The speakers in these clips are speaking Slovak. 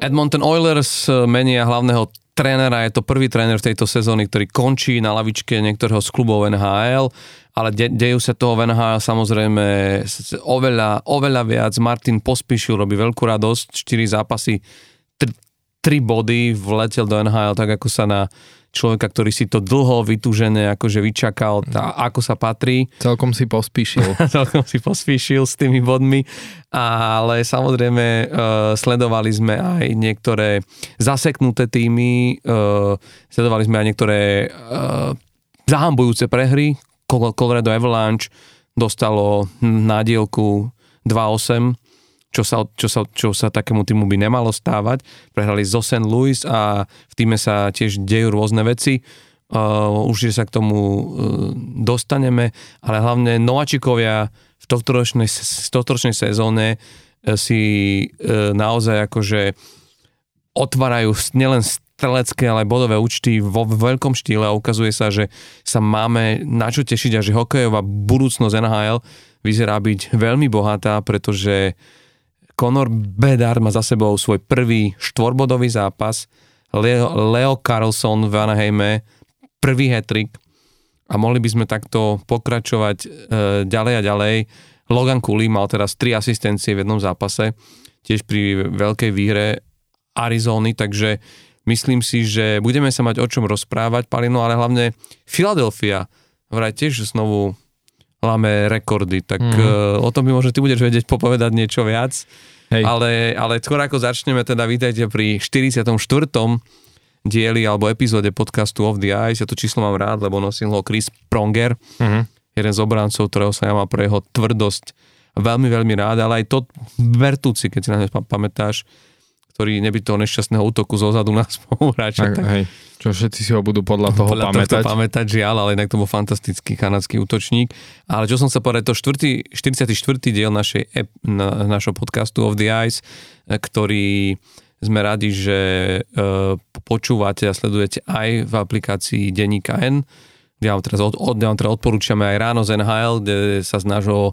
Edmonton Oilers menia hlavného trénera, je to prvý tréner v tejto sezóny, ktorý končí na lavičke niektorého z klubov NHL, ale de- dejú sa toho v NHL samozrejme oveľa, oveľa viac. Martin Pospíšil robí veľkú radosť, 4 zápasy, 3 body, vletel do NHL tak ako sa na človeka, ktorý si to dlho vytúžené akože vyčakal, tá, ako sa patrí. Celkom si pospíšil. Celkom si pospíšil s tými bodmi, ale samozrejme uh, sledovali sme aj niektoré zaseknuté týmy, uh, sledovali sme aj niektoré uh, zahambujúce prehry. Colorado Avalanche dostalo na dielku 2-8 čo sa, čo, sa, čo sa takému týmu by nemalo stávať. Prehrali zo St. Louis a v týme sa tiež dejú rôzne veci. Uh, už sa k tomu uh, dostaneme, ale hlavne nováčikovia v tohtoročnej, tohtoročnej sezóne uh, si uh, naozaj akože otvárajú nielen strelecké, ale aj bodové účty vo veľkom štýle a ukazuje sa, že sa máme na čo tešiť a že hokejová budúcnosť NHL vyzerá byť veľmi bohatá, pretože uh, Conor Bedard má za sebou svoj prvý štvorbodový zápas, Leo, Leo Carlson v Anaheime, prvý hetrik a mohli by sme takto pokračovať e, ďalej a ďalej. Logan Cooley mal teraz tri asistencie v jednom zápase, tiež pri veľkej výhre Arizony, takže myslím si, že budeme sa mať o čom rozprávať, Palino, ale hlavne Philadelphia vraj tiež znovu láme rekordy, tak mm. uh, o tom by možno ty budeš vedieť popovedať niečo viac. Hej. Ale, ale skôr ako začneme, teda vítajte pri 44. dieli alebo epizóde podcastu Of the Ice. Ja to číslo mám rád, lebo nosil ho Chris Pronger, mm-hmm. jeden z obrancov, ktorého sa ja mám pre jeho tvrdosť veľmi, veľmi rád, ale aj to Bertuci, keď si na ne pamätáš, ktorý neby toho nešťastného útoku zo zadu na spoluhráča. Tak, hej, čo všetci si ho budú podľa toho podľa pamätať. Podľa pamätať, žiaľ, ale inak to bol fantastický kanadský útočník. Ale čo som sa povedať, to 4, 44. diel našej, na, našho podcastu Of the Ice, e, ktorý sme radi, že e, počúvate a sledujete aj v aplikácii Deníka N, kde vám teraz, od, od, vám teda odporúčame aj ráno z NHL, kde sa z nášho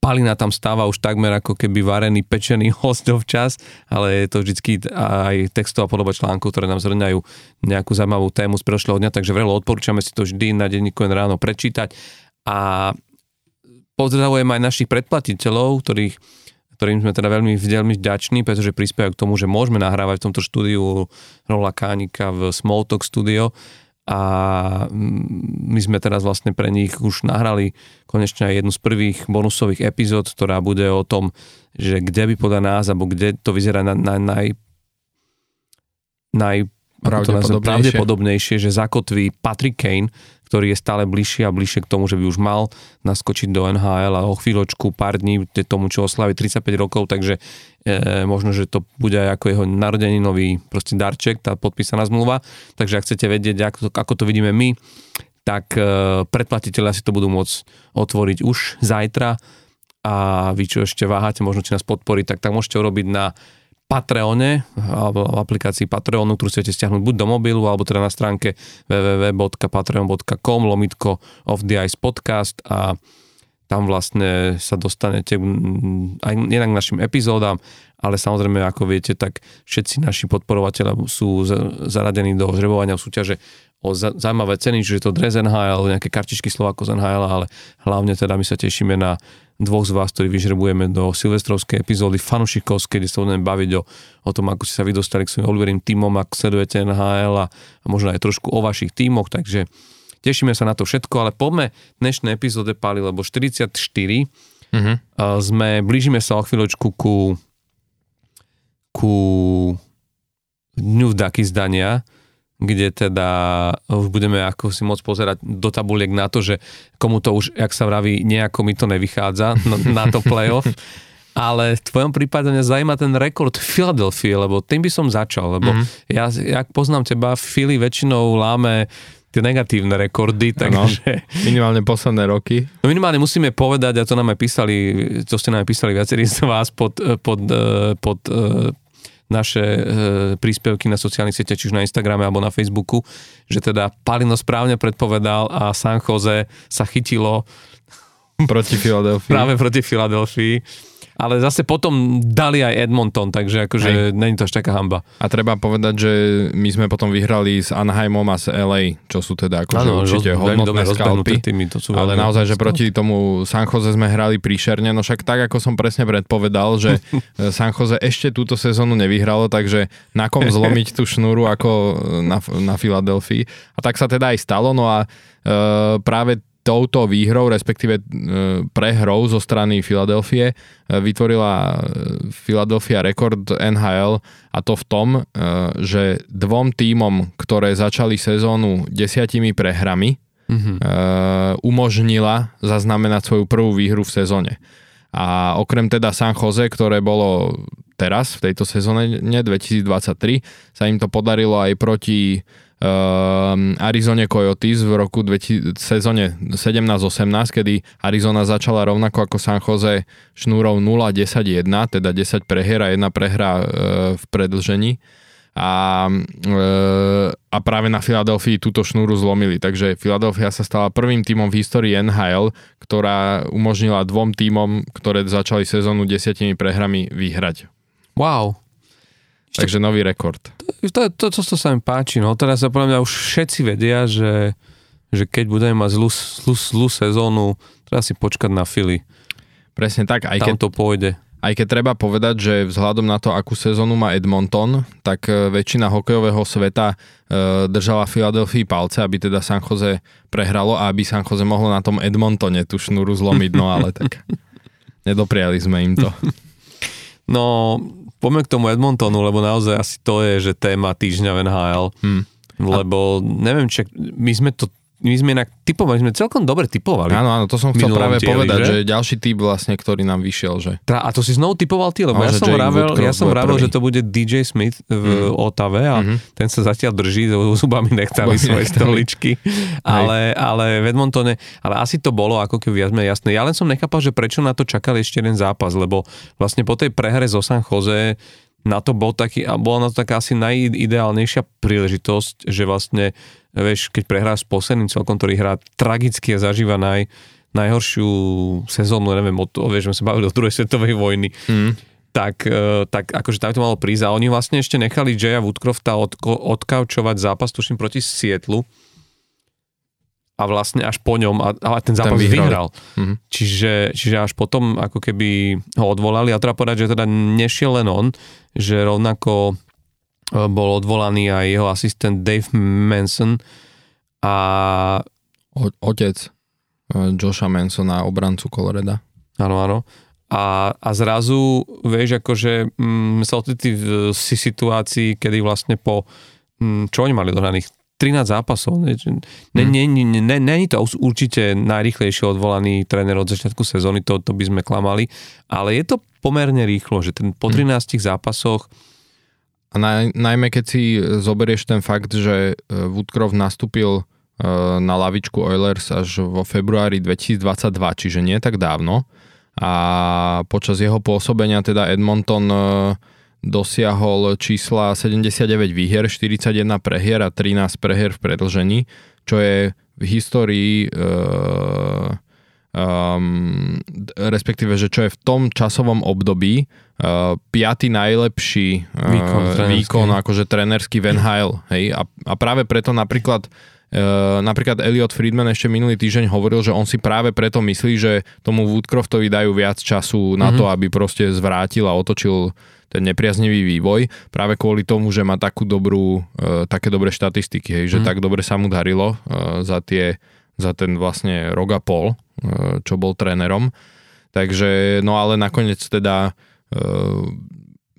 Palina tam stáva už takmer ako keby varený, pečený hostov včas, ale je to vždycky aj textová podoba článku, ktoré nám zhrňajú nejakú zaujímavú tému z predošlého dňa, takže vrelo odporúčame si to vždy na denníku ráno prečítať. A pozdravujem aj našich predplatiteľov, ktorých ktorým sme teda veľmi, veľmi vďační, pretože prispievajú k tomu, že môžeme nahrávať v tomto štúdiu Rola Kánika v Smalltalk Studio a my sme teraz vlastne pre nich už nahrali konečne aj jednu z prvých bonusových epizód, ktorá bude o tom, že kde by podľa nás, alebo kde to vyzerá na, na, naj, naj, pravdepodobnejšie. pravdepodobnejšie, že zakotví Patrick Kane, ktorý je stále bližšie a bližšie k tomu, že by už mal naskočiť do NHL a o chvíľočku, pár dní tomu, čo oslaví 35 rokov, takže e, možno, že to bude aj ako jeho narodeninový proste darček, tá podpísaná zmluva. Takže ak chcete vedieť, ako to, ako to vidíme my, tak e, predplatiteľia si to budú môcť otvoriť už zajtra a vy, čo ešte váhate, možno či nás podporiť, tak tak môžete urobiť na Patreone, alebo v aplikácii Patreonu, ktorú chcete stiahnuť buď do mobilu, alebo teda na stránke www.patreon.com lomitko of the ice podcast a tam vlastne sa dostanete aj jednak našim epizódam, ale samozrejme, ako viete, tak všetci naši podporovateľe sú zaradení do žrebovania súťaže o zaujímavé ceny, čiže to dres NHL, nejaké kartičky Slovako z NHL, ale hlavne teda my sa tešíme na dvoch z vás, ktorí vyžrebujeme do silvestrovskej epizódy fanušikovskej, kde sa budeme baviť o, o tom, ako ste sa vy dostali k svojim obľúbeným týmom, ako sledujete NHL a, a možno aj trošku o vašich týmoch, takže tešíme sa na to všetko, ale poďme dnešné epizóde Pali, lebo 44 mm-hmm. sme, blížime sa o chvíľočku ku ku dňu vdaky zdania, kde teda už budeme ako si môcť pozerať do tabuliek na to, že komu to už, jak sa vraví, nejako mi to nevychádza na to playoff. Ale v tvojom prípade mňa zaujíma ten rekord Philadelphia, lebo tým by som začal, lebo mm-hmm. ja, jak poznám teba, Philly väčšinou láme tie negatívne rekordy, takže... No, minimálne posledné roky. No minimálne musíme povedať, a to nám aj písali, to ste nám aj písali viacerí z vás pod, pod, pod, pod naše e, príspevky na sociálnych sieťach, či už na Instagrame alebo na Facebooku, že teda Palino správne predpovedal a San Jose sa chytilo proti Filadelfii. Práve proti Filadelfii. Ale zase potom dali aj Edmonton, takže akože není to až taká hamba. A treba povedať, že my sme potom vyhrali s Anaheimom a s LA, čo sú teda akože Áno, určite roz- hodnotné skalpy. týmy, to sú Ale naozaj, že proti tomu San Jose sme hrali príšerne, no však tak, ako som presne predpovedal, že e, San Jose ešte túto sezónu nevyhralo, takže na kom zlomiť tú šnúru ako na, na Filadelfii. A tak sa teda aj stalo, no a e, práve touto výhrou, respektíve e, prehrou zo strany Filadelfie e, vytvorila Filadelfia rekord NHL a to v tom, e, že dvom tímom, ktoré začali sezónu desiatimi prehrami, Mhm. e, umožnila zaznamenať svoju prvú výhru v sezóne. A okrem teda San Jose, ktoré bolo teraz v tejto sezóne, nie 2023, sa im to podarilo aj proti Arizone Coyotes v roku 2000, sezóne 17-18, kedy Arizona začala rovnako ako San Jose šnúrov 0-10-1, teda 10 prehier a jedna prehra uh, v predlžení a, e, a práve na Filadelfii túto šnúru zlomili. Takže Filadelfia sa stala prvým tímom v histórii NHL, ktorá umožnila dvom tímom, ktoré začali sezónu desiatimi prehrami vyhrať. Wow. Takže nový rekord. To, to, to, to sa mi páči, no teraz sa podľa mňa už všetci vedia, že, že keď budeme mať zlú, zlú, zlú sezónu, treba si počkať na Fili. Presne tak, aj Tam keď, to pôjde. aj keď treba povedať, že vzhľadom na to, akú sezónu má Edmonton, tak e, väčšina hokejového sveta e, držala Filadelfii palce, aby teda San Jose prehralo a aby San Jose mohlo na tom Edmontone tú šnúru zlomiť, no ale tak nedopriali sme im to. No, poďme k tomu Edmontonu, lebo naozaj asi to je, že téma týždňa v NHL. Hm. Lebo neviem, či my sme to my sme inak typovali, sme celkom dobre typovali. Áno, áno, to som chcel práve dieli, povedať, že? že? ďalší typ vlastne, ktorý nám vyšiel, že Tra- a to si znovu typoval ty, lebo No, ja som, vravel, ja som vravel, že to bude DJ Smith v mm. Otave a Mhm. ten sa zatiaľ drží so zubami Zubami svoje stoličky. ale, ale v Edmontone, ale asi to bolo ako keby viac jasné. Ja len som nechápal, že prečo na to čakali ešte jeden zápas, lebo vlastne po tej prehre zo San Jose na to bol taký, a bola na to taká asi najideálnejšia príležitosť, že vlastne, vieš, keď prehrá s posledným celkom, ktorý hrá tragicky a zažíva naj, najhoršiu sezónu, neviem, od, vieš, sme sa bavili o druhej svetovej vojny, hm. tak, e, tak akože tam to malo prísť a oni vlastne ešte nechali Jaya Woodcrofta odko, odkaučovať zápas, tuším, proti Sietlu a vlastne až po ňom, a, ten zápas vyhrali. vyhral. Mhm. Čiže, čiže až potom ako keby ho odvolali a treba povedať, že teda nešiel len on, že rovnako e, bol odvolaný aj jeho asistent Dave Manson a O- otec eh, Josha Mansona, obrancu Coloreda. Áno, áno. A, a zrazu, vieš, akože mm, sa ocitli v si situácii, kedy vlastne po, mm, čo oni mali dohraných, 13 zápasov. Ne, ne, ne, ne, ne, není to určite najrychlejšie odvolaný tréner od začiatku sezóny, to, to by sme klamali, ale je to pomerne rýchlo, že ten po 13 zápasoch A naj, najmä keď si zoberieš ten fakt, že eh, Woodcroft nastúpil eh, na lavičku Oilers až vo februári 2022, čiže nie tak dávno. A počas jeho pôsobenia teda Edmonton dosiahol čísla 79 výhier, 41 prehier a 13 prehier v predlžení, čo je v histórii uh, um, respektíve, že čo je v tom časovom období uh, piaty najlepší uh, Výkon výkon akože trenerský v NHL. Hej? A, a práve preto napríklad Uh, napríklad Elliot Friedman ešte minulý týždeň hovoril, že on si práve preto myslí, že tomu Woodcroftovi dajú viac času na to, aby proste zvrátil a otočil ten nepriaznivý vývoj, práve kvôli tomu, že má takú dobrú, uh, také dobré štatistiky, hej, že Mhm. tak dobre sa mu darilo uh, za, tie, za ten vlastne rok a pol, uh, čo bol trénerom. Takže, no ale nakoniec teda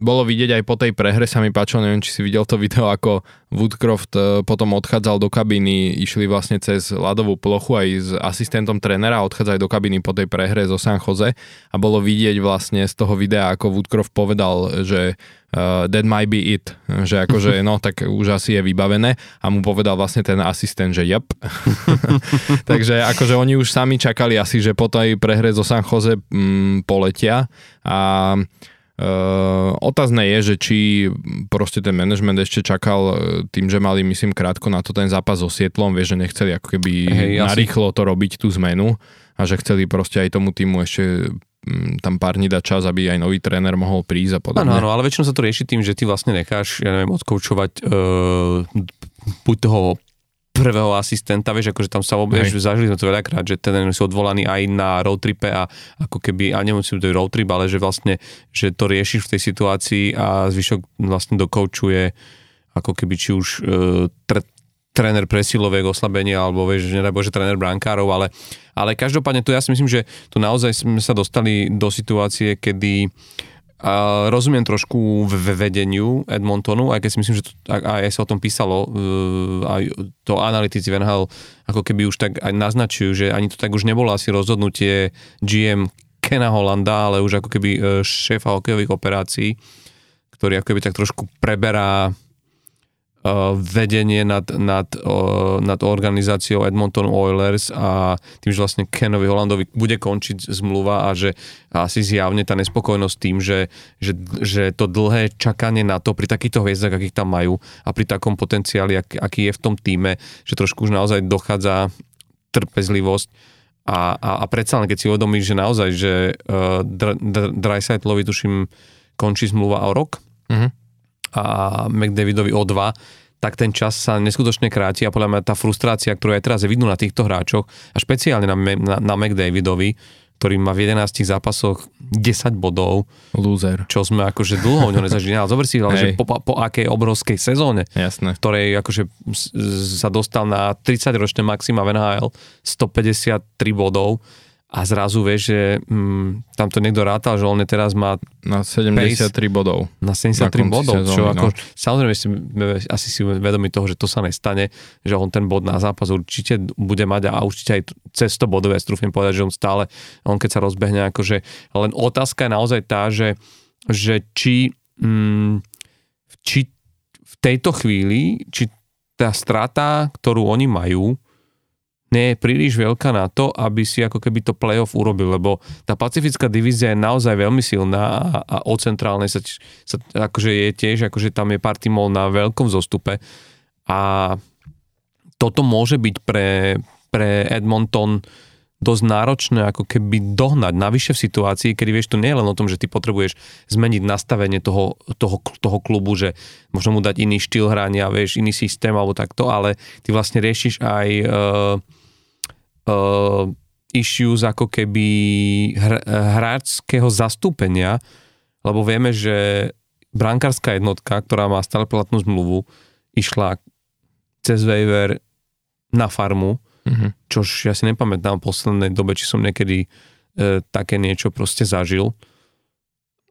bolo vidieť aj po tej prehre, sa mi páčilo, neviem, či si videl to video, ako Woodcroft uh, potom odchádzal do kabíny, išli vlastne cez ľadovú plochu aj s asistentom trénera, odchádzali do kabíny po tej prehre zo San Jose. A bolo vidieť vlastne z toho videa, ako Woodcroft povedal, že uh, that might be it, že akože no, tak už asi je vybavené. A mu povedal vlastne ten asistent, že yep. Takže akože oni už sami čakali asi, že po tej prehre zo San Jose mm, poletia. A Uh, otázne je, že či proste ten management ešte čakal uh, tým, že mali myslím krátko na to ten zápas so Sietlom, vieš, že nechceli ako keby Hej, narýchlo to robiť tú zmenu a že chceli proste aj tomu týmu ešte mm, tam pár dní dať čas, aby aj nový tréner mohol prísť a podobne. Áno, áno, ale väčšinou sa to rieši tým, že ty vlastne necháš, ja neviem, odkoučovať uh, buď toho prvého asistenta, vieš, akože tam sa vieš, zažili sme to veľakrát, že ten sú odvolaní aj na road tripe a ako keby, a nemusí byť road trip, ale že vlastne, že to riešiš v tej situácii a zvyšok vlastne dokoučuje ako keby či už uh, tre, tréner presiloviek, oslabenia, alebo vieš, že Bože tréner brankárov, ale, ale každopádne tu ja si myslím, že tu naozaj sme sa dostali do situácie, kedy a rozumiem trošku v vedeniu Edmontonu, aj keď si myslím, že to, aj sa o tom písalo, uh, aj to analytici v NHL ako keby už tak aj naznačujú, že ani to tak už nebolo asi rozhodnutie GM Kena Holanda, ale už ako keby uh, šéfa hokejových operácií, ktorý ako keby tak trošku preberá vedenie nad, nad, uh, nad organizáciou Edmonton Oilers a tým, že vlastne Kenovi Holandovi bude končiť zmluva a že asi zjavne tá nespokojnosť tým, že, že, že to dlhé čakanie na to pri takýchto hviezdach, akých tam majú a pri takom potenciáli, ak, aký je v tom týme, že trošku už naozaj dochádza trpezlivosť a, a, a predsa len keď si uvedomíš, že naozaj, že uh, Dreisaitlovi tuším končí zmluva o rok, mm-hmm a McDavidovi o 2, tak ten čas sa neskutočne kráti a podľa mňa tá frustrácia, ktorá je teraz vidno na týchto hráčoch a špeciálne na, na, na McDavidovi, ktorý má v 11 zápasoch 10 bodov. Loser. Čo sme akože dlho o ňom nezažili. Ale zober si, ale že po, po akej obrovskej sezóne, Jasné. v ktorej akože sa dostal na 30-ročné maxima v NHL, 153 bodov a zrazu vieš, že mm, tam to niekto rátal, že on teraz má na 73 pace, bodov. Na 73 na bodov, sezóny, čo ako, no. samozrejme si, asi si vedomí toho, že to sa nestane, že on ten bod na zápas určite bude mať a určite aj cez 100 bodov, ja strúfim povedať, že on stále, on keď sa rozbehne, akože len otázka je naozaj tá, že, že či, mm, či v tejto chvíli, či tá strata, ktorú oni majú, nie je príliš veľká na to, aby si ako keby to playoff urobil, lebo tá pacifická divízia je naozaj veľmi silná a, a o centrálnej sa, sa akože je tiež, akože tam je pár tímov na veľkom zostupe a toto môže byť pre, pre Edmonton dosť náročné ako keby dohnať. Navyše v situácii, kedy vieš, to nie je len o tom, že ty potrebuješ zmeniť nastavenie toho, toho, toho klubu, že možno mu dať iný štýl hrania, vieš, iný systém alebo takto, ale ty vlastne riešiš aj uh, issues ako keby hr, hráčského zastúpenia, lebo vieme, že brankárska jednotka, ktorá má stále platnú zmluvu, išla cez waiver na farmu, mm-hmm. čož ja si nepamätám v poslednej dobe, či som niekedy e, také niečo proste zažil.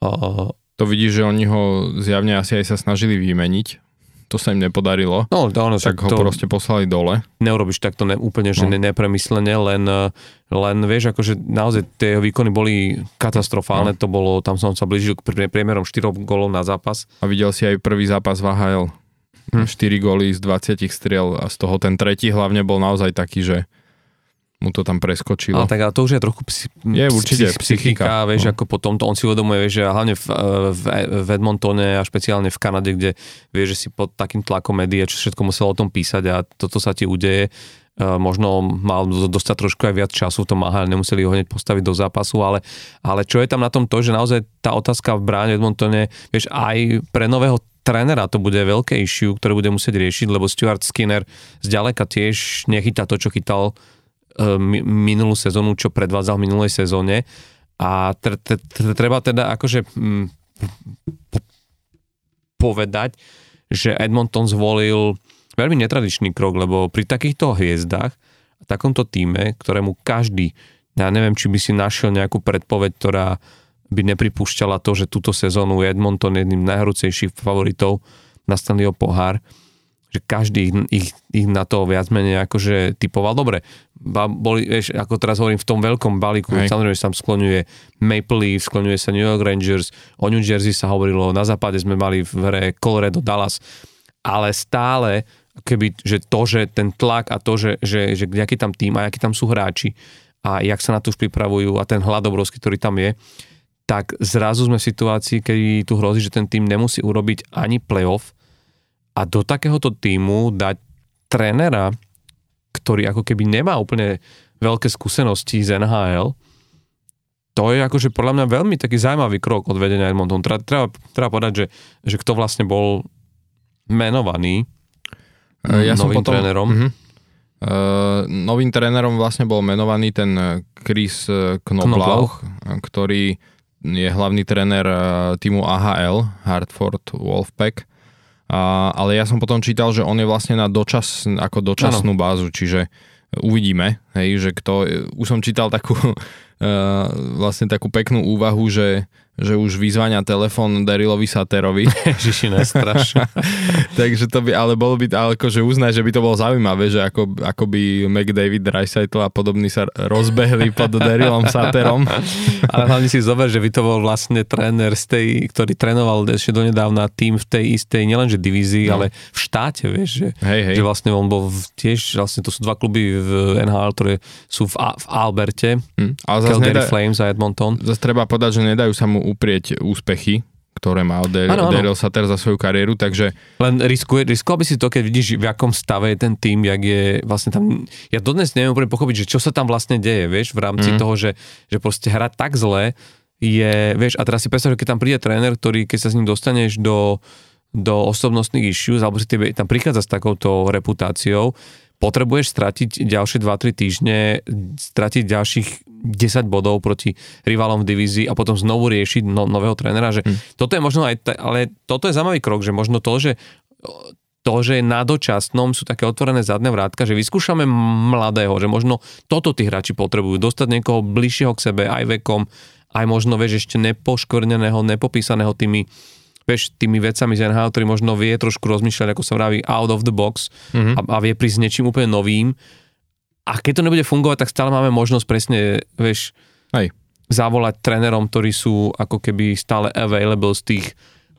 Uh, to vidíš, že oni ho zjavne asi aj sa snažili vymeniť to sa im nepodarilo. No, to ono, tak, tak ho to proste poslali dole. Neurobiš takto ne, úplne, že no. nepremyslene, len, len vieš, akože naozaj tie výkony boli katastrofálne, no. to bolo, tam som sa blížil k priemerom 4 gólov na zápas. A videl si aj prvý zápas v AHL. Hm. 4 góly z 20 striel a z toho ten tretí hlavne bol naozaj taký, že mu to tam preskočilo. Ale tak ale to už je trochu psi, je, určite, psychika, psychika, vieš, no. ako potom to on si uvedomuje, vieš, že hlavne v, v, v Edmontone a špeciálne v Kanade, kde vieš, že si pod takým tlakom médií, čo všetko musel o tom písať a toto sa ti udeje. Uh, možno mal dostať trošku aj viac času v tom ale nemuseli ho hneď postaviť do zápasu, ale, ale čo je tam na tom to, že naozaj tá otázka v bráne Edmontone, vieš, aj pre nového trénera to bude veľké issue, ktoré bude musieť riešiť, lebo Stuart Skinner zďaleka tiež nechytá to, čo chytal E, minulú sezónu, čo predvádzal v minulej sezóne. A treba teda akože mm, povedať, že Edmonton zvolil veľmi netradičný krok, lebo pri takýchto hviezdach a takomto týme, ktorému každý, ja neviem, či by si našiel nejakú predpoveď, ktorá by nepripúšťala to, že túto sezónu je Edmonton jedným najhorúcejších favoritov na Stanleyho pohár, že každý ich, ich na to viac menej akože typoval. Dobre, boli, vieš, ako teraz hovorím, v tom veľkom balíku, Hej. samozrejme sa tam skloňuje Maple Leafs, skloňuje sa New York Rangers, o New Jersey sa hovorilo, na západe sme mali v hre Colorado, Dallas, ale stále, keby, že to, že ten tlak a to, že, že, že aký tam tým a akí tam sú hráči a jak sa na to už pripravujú a ten hlad obrovský, ktorý tam je, tak zrazu sme v situácii, kedy tu hrozí, že ten tým nemusí urobiť ani playoff, a do takéhoto týmu dať trénera, ktorý ako keby nemá úplne veľké skúsenosti z NHL, to je akože podľa mňa veľmi taký zaujímavý krok od vedenia Edmontonu. Treba, treba, treba povedať, že, že kto vlastne bol menovaný E, ja som novým potom, trénerom. Uh-huh. Uh, novým trénerom vlastne bol menovaný ten Chris Knoblauch, Knoblauch. ktorý je hlavný tréner týmu AHL, Hartford Wolfpack. A, ale ja som potom čítal, že on je vlastne na dočas, ako dočasnú ano. bázu, čiže uvidíme, hej, že kto, už som čítal takú vlastne takú peknú úvahu, že že už vyzvania telefón Darilovi Saterovi. Ježiši, nestraš. Takže to by, ale bolo by, ale akože uznať, že by to bolo zaujímavé, že ako, ako by McDavid, Dreisaitl a podobní sa rozbehli pod Darilom Saterom. ale hlavne si zober, že by to bol vlastne tréner z tej, ktorý trénoval ešte donedávna tým v tej istej, nielenže divízii, no. ale v štáte, vieš, že, hej, hej. že vlastne on bol v, tiež, vlastne to sú dva kluby v NHL, ktoré sú v, v Alberte, hm. ale Calgary nedá, Flames a Edmonton. Zase treba povedať, že nedajú sa mu uprieť úspechy, ktoré mal Daryl Sutter za svoju kariéru, takže... Len riskuje, riskoval by si to, keď vidíš, v akom stave je ten tým, jak je vlastne tam... Ja dodnes neviem úplne pochopiť, že čo sa tam vlastne deje, vieš, v rámci mm. toho, že, že proste hrať tak zle je, vieš, a teraz si predstav, že keď tam príde tréner, ktorý, keď sa s ním dostaneš do, do osobnostných issues, alebo si tebe tam prichádza s takouto reputáciou, potrebuješ stratiť ďalšie 2-3 týždne, stratiť ďalších 10 bodov proti rivalom v divízii a potom znovu riešiť no, nového trénera, že hmm. toto je možno aj, ale toto je zaujímavý krok, že možno to, že to, že na dočasnom sú také otvorené zadné vrátka, že vyskúšame mladého, že možno toto tí hráči potrebujú, dostať niekoho bližšieho k sebe aj vekom, aj možno, vieš, ešte nepoškvrneného, nepopísaného tými vieš, tými vecami z NHL, ktorý možno vie trošku rozmýšľať, ako sa vraví, out of the box mm-hmm. a, a vie prísť niečím úplne novým. A keď to nebude fungovať, tak stále máme možnosť presne, vieš, Hej. zavolať trénerom, ktorí sú ako keby stále available z tých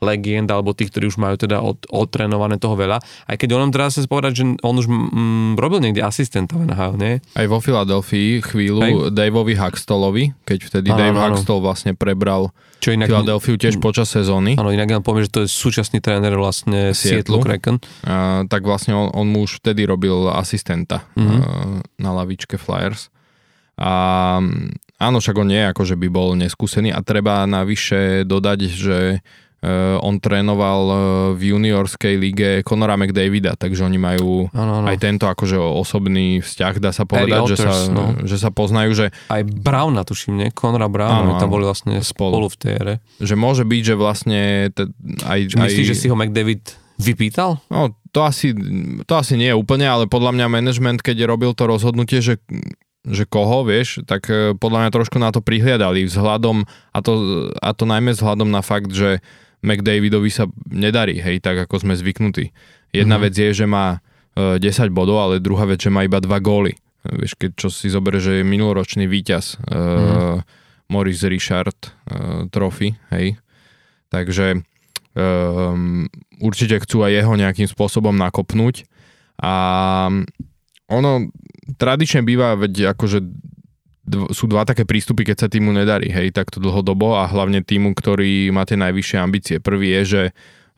legend alebo tých, ktorí už majú teda od, odtrenované toho veľa. Aj keď on treba sa povedať, že on už mm, robil niekde asistenta v NHL, nie? Aj vo Filadelfii chvíľu Hej. Daveovi Huxtallovi, keď vtedy ano, Dave ano. Vlastne prebral Čo inak, Filadelfiu tiež počas sezóny. Áno, inak nám poviem, že to je súčasný tréner vlastne Seattle, Kraken. A, tak vlastne on, on mu už vtedy robil asistenta mm-hmm. a, na lavičke Flyers. A áno, však on nie je ako, že by bol neskúsený a treba navyše dodať, že on trénoval uh, v juniorskej lige Conora McDavida, takže oni majú ano, ano. aj tento akože osobný vzťah, dá sa povedať, Otters, že, sa, no. že sa poznajú, že... Aj Brown, tuším, nie? Conora Brown, ano, tam boli vlastne spolu. spolu v tej ére. Že môže byť, že vlastne... Te, aj, Myslíš, aj... že si ho McDavid vypýtal? No, to asi, to asi nie úplne, ale podľa mňa management, keď robil to rozhodnutie, že že koho, vieš, tak e, podľa mňa trošku na to prihliadali vzhľadom, a to, a to najmä vzhľadom na fakt, že McDavidovi sa nedarí, hej, tak ako sme zvyknutí. Jedna mm-hmm. vec je, že má e, 10 bodov, ale druhá vec, že má iba 2 góly. Vieš, keď čo si zoberie, že je minuloročný víťaz uh, mm-hmm. Maurice Richard uh, Trophy, hej. Takže um, určite chcú aj jeho nejakým spôsobom nakopnúť. A ono tradične býva, veď akože dv, sú dva také prístupy, keď sa týmu nedarí, hej, takto dlhodobo a hlavne týmu, ktorý má tie najvyššie ambície. Prvý je, že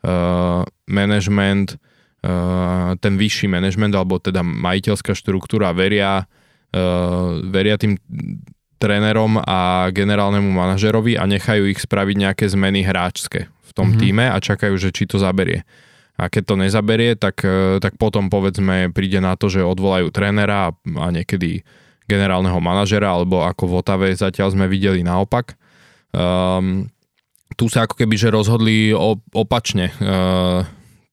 uh, management, uh, ten vyšší management, alebo teda majiteľská štruktúra veria, uh, veria tým trénerom a generálnemu manažerovi a nechajú ich spraviť nejaké zmeny hráčske v tom mm-hmm. týme a čakajú, že či to zaberie. A keď to nezaberie, tak, tak potom povedzme príde na to, že odvolajú trénera a, a niekedy generálneho manažera, alebo ako v Otave zatiaľ sme videli naopak. Um, tu sa ako keby že rozhodli opačne uh,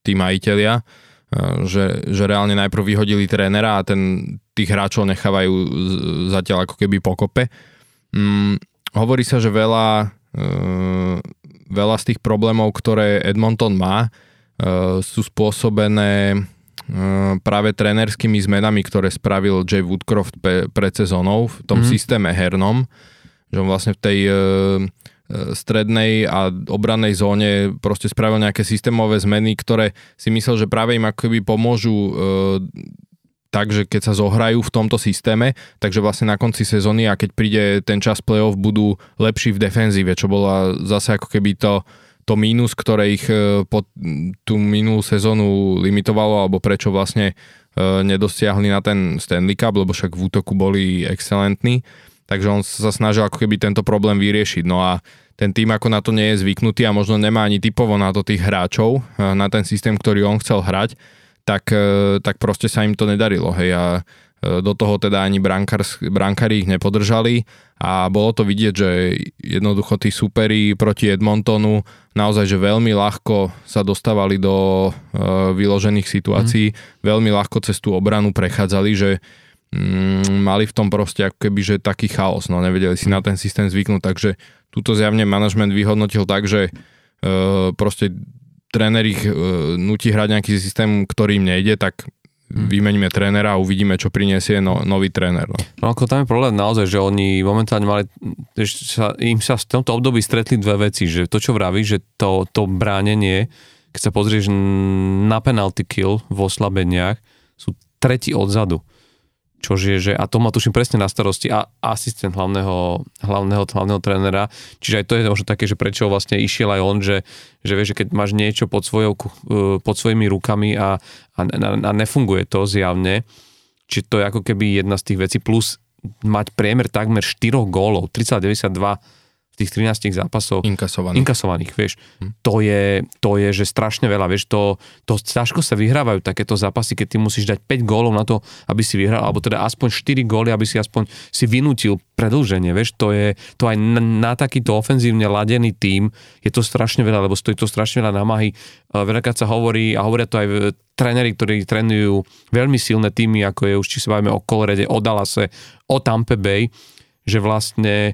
tí majiteľia, uh, že, že reálne najprv vyhodili trénera a ten, tých hráčov nechávajú zatiaľ ako keby pokope. Um, hovorí sa, že veľa, uh, veľa z tých problémov, ktoré Edmonton má, uh, sú spôsobené práve trénerskými zmenami, ktoré spravil Jay Woodcroft pe, pred sezónou v tom mm. systéme hernom, že on vlastne v tej uh, strednej a obrannej zóne proste spravil nejaké systémové zmeny, ktoré si myslel, že práve im akoby pomôžu uh, tak, že keď sa zohrajú v tomto systéme, takže vlastne na konci sezóny a keď príde ten čas playoff, budú lepší v defenzíve, čo bola zase ako keby to to mínus, ktoré ich e, po tú minulú sezónu limitovalo, alebo prečo vlastne e, nedosiahli na ten Stanley Cup, lebo však v útoku boli excelentní. takže on sa snažil ako keby tento problém vyriešiť. No a ten tým ako na to nie je zvyknutý a možno nemá ani typovo na to tých hráčov, e, na ten systém, ktorý on chcel hrať, tak, tak proste sa im to nedarilo. Hej. A do toho teda ani brankári ich nepodržali a bolo to vidieť, že jednoducho tí superi proti Edmontonu naozaj, že veľmi ľahko sa dostávali do vyložených situácií, mm. veľmi ľahko cez tú obranu prechádzali, že mm, mali v tom proste ako keby, že taký chaos, no nevedeli si na ten systém zvyknúť, takže túto zjavne manažment vyhodnotil tak, že e, proste tréner ich e, nutí hrať nejaký systém, ktorý im nejde, tak hmm. vymeníme trénera a uvidíme, čo priniesie no, nový tréner. No. no ako tam je problém naozaj, že oni momentálne mali, že sa, im sa v tomto období stretli dve veci, že to, čo vraví, že to, to bránenie, keď sa pozrieš na penalty kill v oslabeniach, sú tretí odzadu čo je, že, a to má tuším presne na starosti a asistent hlavného, hlavného, hlavného trénera, čiže aj to je možno také, že prečo vlastne išiel aj on, že, že vieš, že keď máš niečo pod, svojou, e, pod svojimi rukami a, a, a nefunguje to zjavne, či to je ako keby jedna z tých vecí, plus mať priemer takmer 4 gólov, 3,92 v tých 13 zápasov inkasovaných, inkasovaných vieš. Hm. To, je, to je, že strašne veľa, vieš, to, to ťažko sa vyhrávajú takéto zápasy, keď ty musíš dať 5 gólov na to, aby si vyhral, alebo teda aspoň 4 góly, aby si aspoň si vynútil predlženie, vieš, to je, to aj na, na takýto ofenzívne ladený tím je to strašne veľa, lebo stojí to strašne veľa námahy. Veľakrát sa hovorí, a hovoria to aj tréneri, ktorí trénujú veľmi silné týmy, ako je už, či sa bavíme o Colorede, o Dallase, o Tampa Bay, že vlastne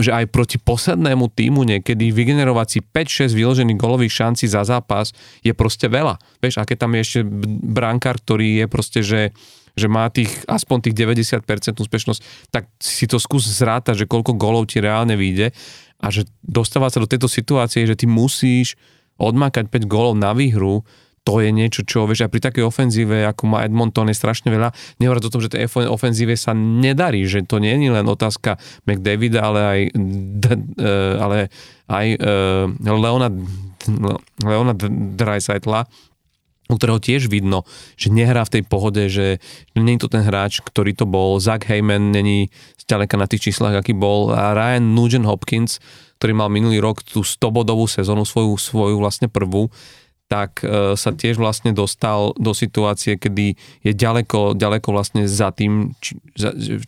že aj proti poslednému týmu niekedy vygenerovať si 5-6 vyložených golových šancí za zápas je proste veľa. Vieš, a keď tam je ešte brankár, ktorý je proste, že že má tých, aspoň tých 90% úspešnosť, tak si to skús zrátať, že koľko golov ti reálne vyjde a že dostávať sa do tejto situácie, že ty musíš odmakať 5 golov na výhru, to je niečo, čo vieš, aj pri takej ofenzíve, ako má Edmonton, je strašne veľa. Nehovoriac o tom, že tej ofenzíve sa nedarí, že to nie je len otázka McDavida, ale aj, eh, ale aj eh, Leona, Leona Dreisaitla, u ktorého tiež vidno, že nehrá v tej pohode, že je to ten hráč, ktorý to bol. Zach Heyman není zďaleka na tých číslach, aký bol. A Ryan Nugent Hopkins, ktorý mal minulý rok tú 100-bodovú sezónu, svoju, svoju vlastne prvú, tak e, sa tiež vlastne dostal do situácie, kedy je ďaleko, ďaleko vlastne za tým,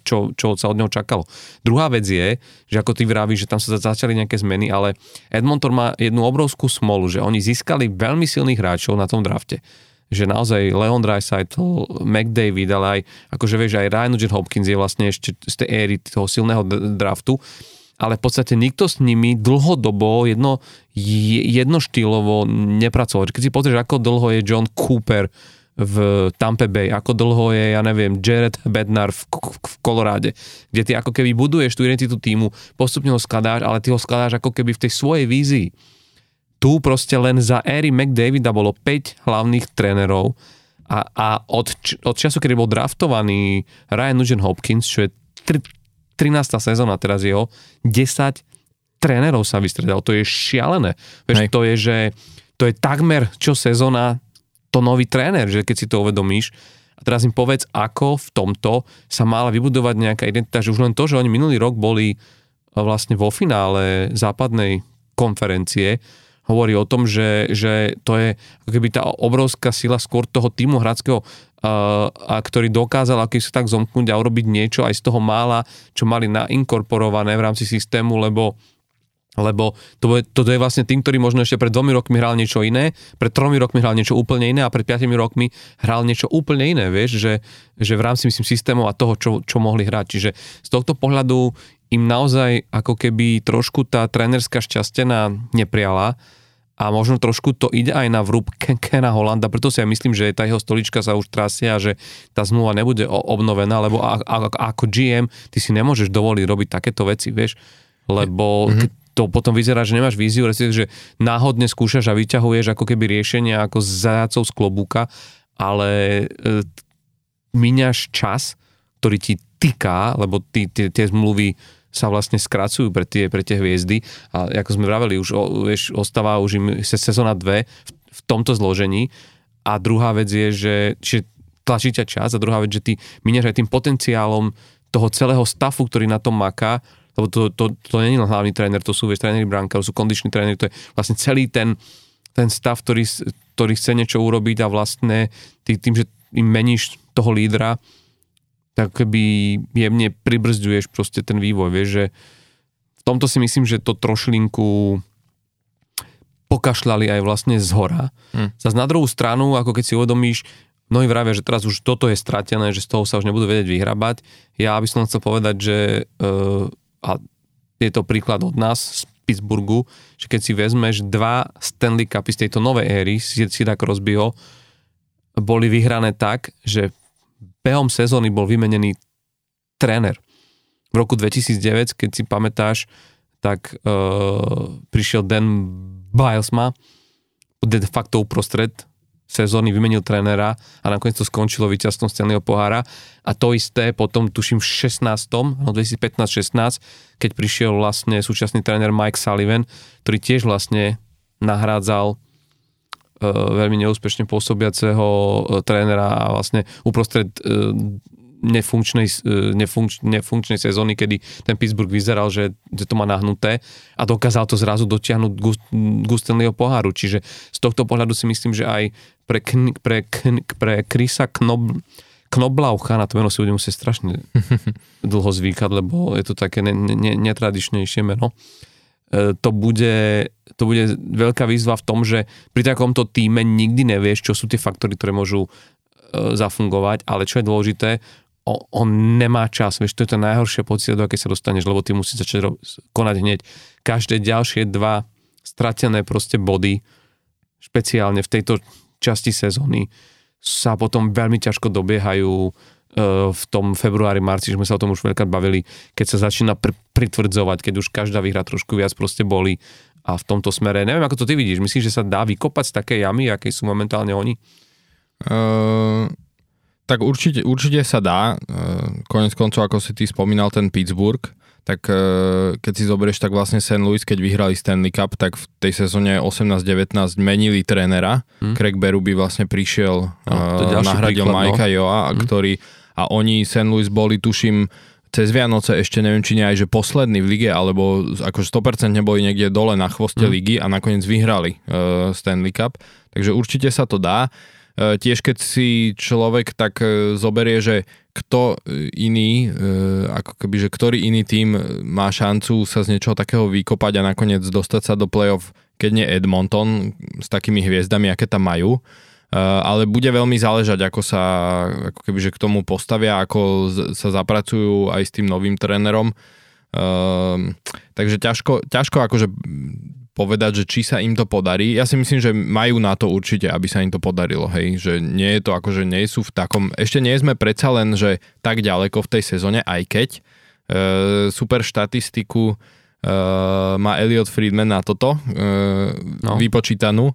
čo, čo sa od neho čakalo. Druhá vec je, že ako ty vravíš, že tam sa začali nejaké zmeny, ale Edmonton má jednu obrovskú smolu, že oni získali veľmi silných hráčov na tom drafte že naozaj Leon Dreisaitl, McDavid, ale aj, akože vieš, aj Ryan Nugent Hopkins je vlastne ešte z tej éry toho silného draftu ale v podstate nikto s nimi dlhodobo jedno, jednoštýlovo nepracoval. Keď si pozrieš, ako dlho je John Cooper v Tampa Bay, ako dlho je, ja neviem, Jared Bednar v, v Koloráde, kde ty ako keby buduješ tú identitu týmu, postupne ho skladáš, ale ty ho skladáš ako keby v tej svojej vízii. Tu proste len za éry McDavida bolo 5 hlavných trénerov a, a od, od času, kedy bol draftovaný Ryan Nugent Hopkins, čo je 13. sezóna teraz jeho, 10 trénerov sa vystredal, to je šialené. Vieš, to je, že to je takmer čo sezóna to nový tréner, že keď si to uvedomíš, a teraz im povedz, ako v tomto sa mala vybudovať nejaká identita, že už len to, že oni minulý rok boli e, vlastne vo finále západnej konferencie, hovorí o tom, že, že to je ako keby tá obrovská sila skôr toho týmu hradského a ktorý dokázal aký sa tak zomknúť a urobiť niečo aj z toho mála, čo mali nainkorporované v rámci systému, lebo lebo to, je, to je vlastne tým, ktorý možno ešte pred dvomi rokmi hral niečo iné, pred tromi rokmi hral niečo úplne iné a pred piatimi rokmi hral niečo úplne iné, vieš, že, že v rámci myslím systémov a toho, čo, čo mohli hrať. Čiže z tohto pohľadu im naozaj ako keby trošku tá trénerská šťastená nepriala, a možno trošku to ide aj na vrúb Kena Holanda, preto si ja myslím, že tá jeho stolička sa už trasia a že tá zmluva nebude obnovená, lebo a, a, ako GM ty si nemôžeš dovoliť robiť takéto veci, vieš, lebo mm-hmm. to potom vyzerá, že nemáš víziu, že náhodne skúšaš a vyťahuješ ako keby riešenia ako zajacov z klobúka, ale e, míňaš čas, ktorý ti tyká, lebo ty, tie, tie zmluvy sa vlastne skracujú pre tie, pre tie hviezdy. A ako sme vraveli, už vieš, ostáva už im sezóna 2 v, v tomto zložení. A druhá vec je, že čiže tlačí ťa čas. A druhá vec, že ty miniaš aj tým potenciálom toho celého stafu, ktorý na tom maká, lebo to, to, to nie je hlavný tréner, to sú vieš, tréneri brankárov, sú kondiční tréneri, to je vlastne celý ten, ten stav, ktorý, ktorý chce niečo urobiť a vlastne tý, tým, že im meníš toho lídra, tak keby jemne pribrzduješ proste ten vývoj, vieš, že v tomto si myslím, že to trošlinku pokašľali aj vlastne z hora. Hm. Zas na druhú stranu, ako keď si uvedomíš, mnohí vravia, že teraz už toto je stratené, že z toho sa už nebudú vedieť vyhrabať. Ja by som chcel povedať, že uh, a je to príklad od nás z Pittsburghu, že keď si vezmeš dva Stanley Cupy z tejto novej éry, Sida Crosbyho, boli vyhrané tak, že behom sezóny bol vymenený tréner. V roku 2009, keď si pamätáš, tak uh, prišiel Dan Bilesma, de facto uprostred sezóny vymenil trénera a nakoniec to skončilo víťazstvom Stanleyho pohára. A to isté potom, tuším, v 16. no 2015-16, keď prišiel vlastne súčasný tréner Mike Sullivan, ktorý tiež vlastne nahrádzal e, veľmi neúspešne pôsobiaceho e, trénera a vlastne uprostred e, nefunkčnej, e, nefunkč, nefunkčnej sezóny, kedy ten Pittsburgh vyzeral, že, že to má nahnuté a dokázal to zrazu dotiahnuť Stanleyho poháru. Čiže z tohto pohľadu si myslím, že aj pre, kn, pre, kn, pre Krisa Knob, Knoblaucha, na to meno si budem musieť strašne dlho zvykať, lebo je to také ne, ne, netradičnejšie meno. E, to bude, to bude veľká výzva v tom, že pri takomto týme nikdy nevieš, čo sú tie faktory, ktoré môžu e, zafungovať, ale čo je dôležité, on nemá čas, vieš, to je tá najhoršia pocit, do aké sa dostaneš, lebo ty musíš začať konať hneď. Každé ďalšie dva stratené proste body, špeciálne v tejto časti sezóny, sa potom veľmi ťažko dobiehajú e, v tom februári, marci, že sme sa o tom už veľká bavili, keď sa začína pr- pritvrdzovať, keď už každá výhra trošku viac proste boli a v tomto smere, neviem, ako to ty vidíš, myslíš, že sa dá vykopať z také jamy, aké sú momentálne oni? Uh, tak určite, určite sa dá. E, konec koncov, ako si ty spomínal, ten Pittsburgh, tak e, keď si zoberieš, tak vlastne St. Louis, keď vyhrali Stanley Cup, tak v tej sezóne 18-19 menili trénera. Hmm. Craig Berube vlastne prišiel, no, uh, nahradil príklad, Majka no. Joa, hmm. ktorý, a oni St. Louis boli, tuším, cez Vianoce ešte neviem, či nie aj, že posledný v lige, alebo akože 100% boli niekde dole na chvoste hmm. ligy a nakoniec vyhrali uh, Stanley Cup. Takže určite sa to dá. E, tiež keď si človek tak e, zoberie, že kto iný, e, ako keby, že ktorý iný tým má šancu sa z niečoho takého vykopať a nakoniec dostať sa do play-off, keď nie Edmonton s takými hviezdami, aké tam majú. Ale bude veľmi záležať, ako sa ako keby, že k tomu postavia, ako sa zapracujú aj s tým novým trénerom. takže ťažko, ťažko akože povedať, že či sa im to podarí. Ja si myslím, že majú na to určite, aby sa im to podarilo, hej, že nie je to ako, že nie sú v takom, ešte nie sme predsa len, že tak ďaleko v tej sezóne, aj keď e, super štatistiku e, má Elliot Friedman na toto e, no. vypočítanú, e,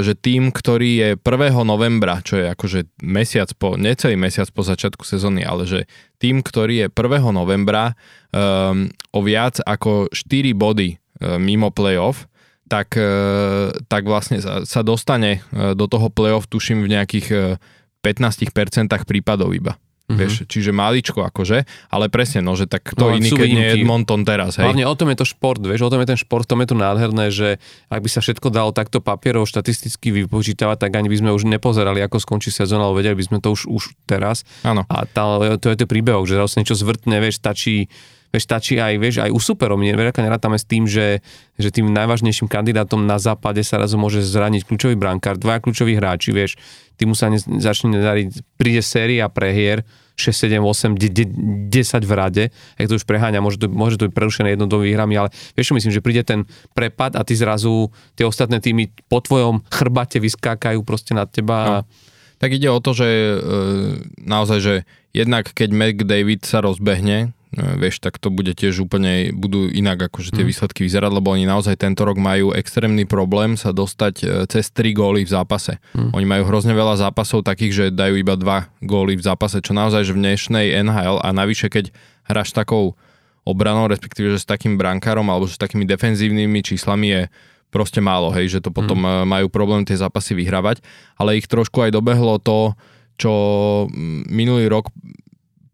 že tým, ktorý je 1. novembra, čo je akože mesiac po, necelý mesiac po začiatku sezóny, ale že tým, ktorý je 1. novembra e, o viac ako 4 body E, mimo playoff, tak, e, tak vlastne sa dostane e, do toho playoff, tuším, v nejakých 15% prípadov iba. Mm-hmm. Vieš, čiže maličko akože, ale presne, no, že tak kto no, iný, keď nie Edmonton teraz, hej. Hlavne o tom je to šport, vieš, o tom je ten šport, tom je to nádherné, že ak by sa všetko dalo takto papierov štatisticky vypočítavať, tak ani by sme už nepozerali, ako skončí sezóna, ale vedeli by sme to už, už teraz. Áno. A tá, to je to príbehok, že zase niečo zvrtne, vieš, stačí Vieš, stačí aj, vieš, aj u superov. My veľká nerátame s tým, že, že tým najvážnejším kandidátom na západe sa raz môže zraniť kľúčový brankár, dva kľúčoví hráči, vieš, tým sa ne, začne nedariť, príde séria prehier, 6, 7, 8, 10 v rade, ak to už preháňa, môže to, môže to byť prerušené jednou výhrami, ale vieš myslím, že príde ten prepad a ty zrazu tie ostatné týmy po tvojom chrbate vyskákajú proste nad teba. No. Tak ide o to, že e, naozaj, že jednak keď McDavid sa rozbehne, vieš, tak to bude tiež úplne, budú inak akože tie mm. výsledky vyzerať, lebo oni naozaj tento rok majú extrémny problém sa dostať e, cez 3 góly v zápase. Mm. Oni majú hrozne veľa zápasov takých, že dajú iba 2 góly v zápase, čo naozaj, že v dnešnej NHL a navyše, keď hráš takou obranou, respektíve, že s takým brankárom alebo s takými defenzívnymi číslami je proste málo, hej, že to potom mm. majú problém tie zápasy vyhrávať, ale ich trošku aj dobehlo to, čo minulý rok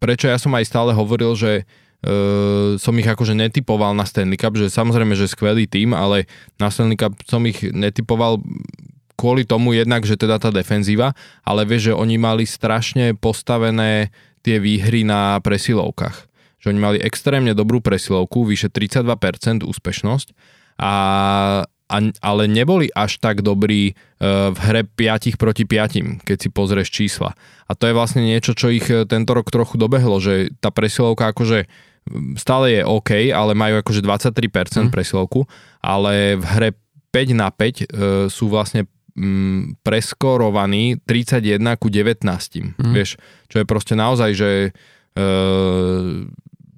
prečo ja som aj stále hovoril, že uh, som ich akože netypoval na Stanley Cup, že samozrejme, že skvelý tým, ale na Stanley Cup som ich netypoval kvôli tomu jednak, že teda tá defenzíva, ale vieš, že oni mali strašne postavené tie výhry na presilovkách. Že oni mali extrémne dobrú presilovku, vyše 32% úspešnosť a, ale neboli až tak dobrí uh, v hre 5 proti 5, keď si pozrieš čísla. A to je vlastne niečo, čo ich e, tento rok trochu dobehlo, že tá presilovka akože stále je OK, ale majú akože 23% mm. presilovku, ale v hre 5 na 5 uh, e, sú vlastne preskorovaný 31 ku 19. Mm. Vieš, čo je proste naozaj, že e,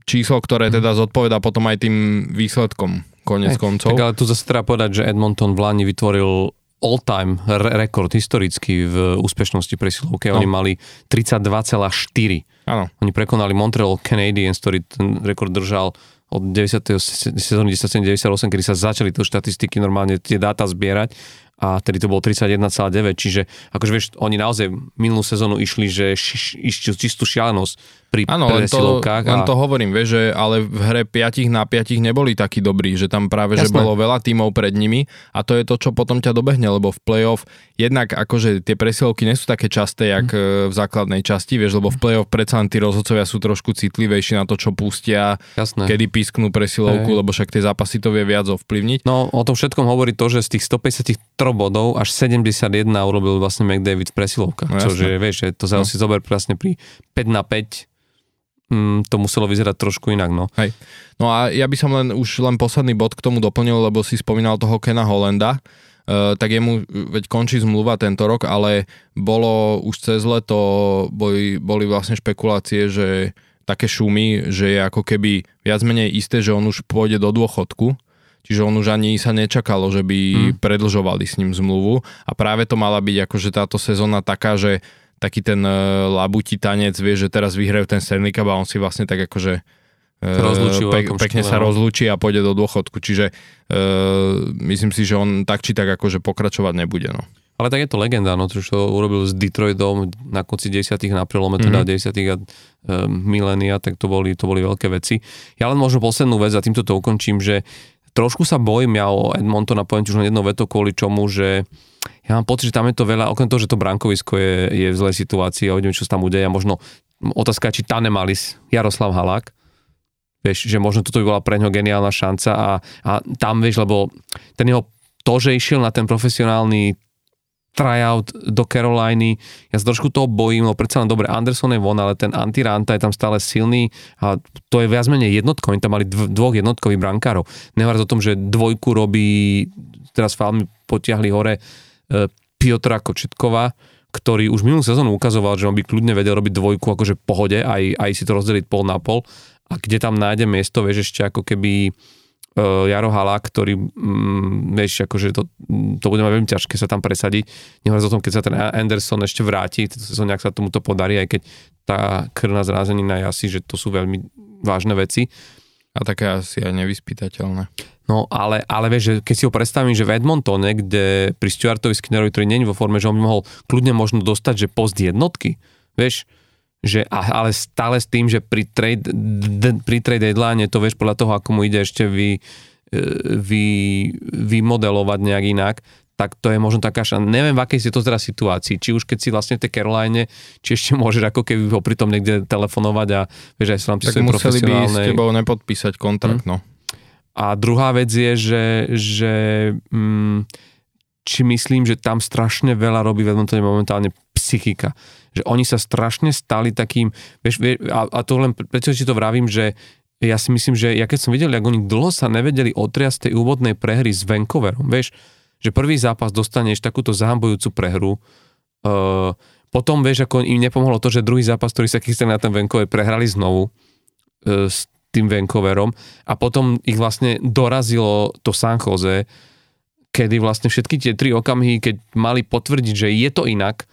číslo, ktoré teda zodpoveda potom aj tým výsledkom konec hey, koncov. Tak ale tu zase treba povedať, že Edmonton v Lani vytvoril all-time re- rekord historický v úspešnosti presilovky. No. Oni mali 32,4. Áno. Oni prekonali Montreal Canadiens, ktorý ten rekord držal od 90. sezóny 97-98, kedy sa začali tu štatistiky normálne tie dáta zbierať a tedy to bolo 31,9, čiže akože vieš, oni naozaj minulú sezónu išli, že ši, čistú šialenosť pri Áno, len to, a... len to hovorím, vieš, že ale v hre 5 na 5 neboli takí dobrí, že tam práve, Jasné. že bolo veľa tímov pred nimi a to je to, čo potom ťa dobehne, lebo v play-off jednak akože tie presilovky nie sú také časté, jak mm. v základnej časti, vieš, lebo v play-off predsa len tí rozhodcovia sú trošku citlivejší na to, čo pustia, Jasné. kedy písknú presilovku, Hej. lebo však tie zápasy to vie viac ovplyvniť. No, o tom všetkom hovorí to, že z tých 153 bodov až 71 urobil vlastne McDavid v presilovkách, no, čo že, vieš, to sa no. si zober vlastne pri 5 na 5 mm, to muselo vyzerať trošku inak. No. Hej. no a ja by som len už len posledný bod k tomu doplnil, lebo si spomínal toho Kena Holenda. Uh, tak jemu veď končí zmluva tento rok, ale bolo už cez leto, boli, boli vlastne špekulácie, že také šumy, že je ako keby viac menej isté, že on už pôjde do dôchodku, čiže on už ani sa nečakalo, že by hmm. predlžovali s ním zmluvu a práve to mala byť akože táto sezóna taká, že taký ten uh, labutí tanec, vie, že teraz vyhrajú ten Stanley Cup a on si vlastne tak akože uh, pe- pekne sa no. rozlúči a pôjde do dôchodku, čiže uh, myslím si, že on tak či tak akože pokračovať nebude. No. Ale tak je to legenda, no, čo to urobil s Detroitom na konci 10. na prelome teda mm-hmm. 10. a e, milénia, tak to boli, to boli veľké veci. Ja len možno poslednú vec a týmto to ukončím, že trošku sa bojím ja o Edmonton a poviem ti už len jedno veto kvôli čomu, že ja mám pocit, že tam je to veľa, okrem toho, že to brankovisko je, je v zlej situácii a uvidíme, čo sa tam udeje. A možno otázka, či Tanemalis, Jaroslav Halák, vieš, že možno toto by bola pre neho geniálna šanca a, a tam, vieš, lebo ten jeho to, že išiel na ten profesionálny tryout do Caroliny. Ja sa trošku toho bojím, lebo predsa len dobre, Anderson je von, ale ten Antiranta je tam stále silný a to je viac menej jednotko. Oni tam mali dv- dvoch jednotkových brankárov. Nehovoriac o tom, že dvojku robí, teraz veľmi potiahli hore E, Piotra Kočetkova, ktorý už minulú sezónu ukazoval, že on by kľudne vedel robiť dvojku akože pohode, aj, aj si to rozdeliť pol na pol a kde tam nájde miesto, vieš, ešte ako keby Jaro Hala, ktorý, um, vieš, akože to, to bude mať veľmi ťažké sa tam presadiť. Nehovoriac o tom, keď sa ten Anderson ešte vráti, to sezóne, ak sa tomuto podarí, aj keď tá krvná zrázenina je asi, že to sú veľmi vážne veci. A také asi aj nevyspytateľné. No ale, ale vieš, že keď si ho predstavím, že v Edmontone, kde pri Stuartovi Skinnerovi, ktorý není vo forme, že on by mohol kľudne možno dostať, že post jednotky, vieš, že, ale stále s tým, že pri trade, pri trade deadline to vieš podľa toho, ako mu ide ešte vy, e, vy, vymodelovať nejak inak, tak to je možno taká šanca. Neviem, v akej si to teraz situácii. Či už keď si vlastne v tej Caroline, či ešte môžeš ako keby ho pritom niekde telefonovať a vieš aj nám Tak museli by s tebou nepodpísať kontrakt, hm. no. A druhá vec je, že, že mm, či myslím, že tam strašne veľa robí v momentálne psychika. Že oni sa strašne stali takým, vieš, a, a to len, prečo si to vravím, že ja si myslím, že ja keď som videl, ako oni dlho sa nevedeli otriasť tej úvodnej prehry s Vancouverom, vieš, že prvý zápas dostaneš takúto zahambujúcu prehru, uh, potom vieš, ako im nepomohlo to, že druhý zápas, ktorý sa chystali na ten Vancouver, prehrali znovu uh, s tým Vancouverom a potom ich vlastne dorazilo to San Jose, kedy vlastne všetky tie tri okamihy, keď mali potvrdiť, že je to inak,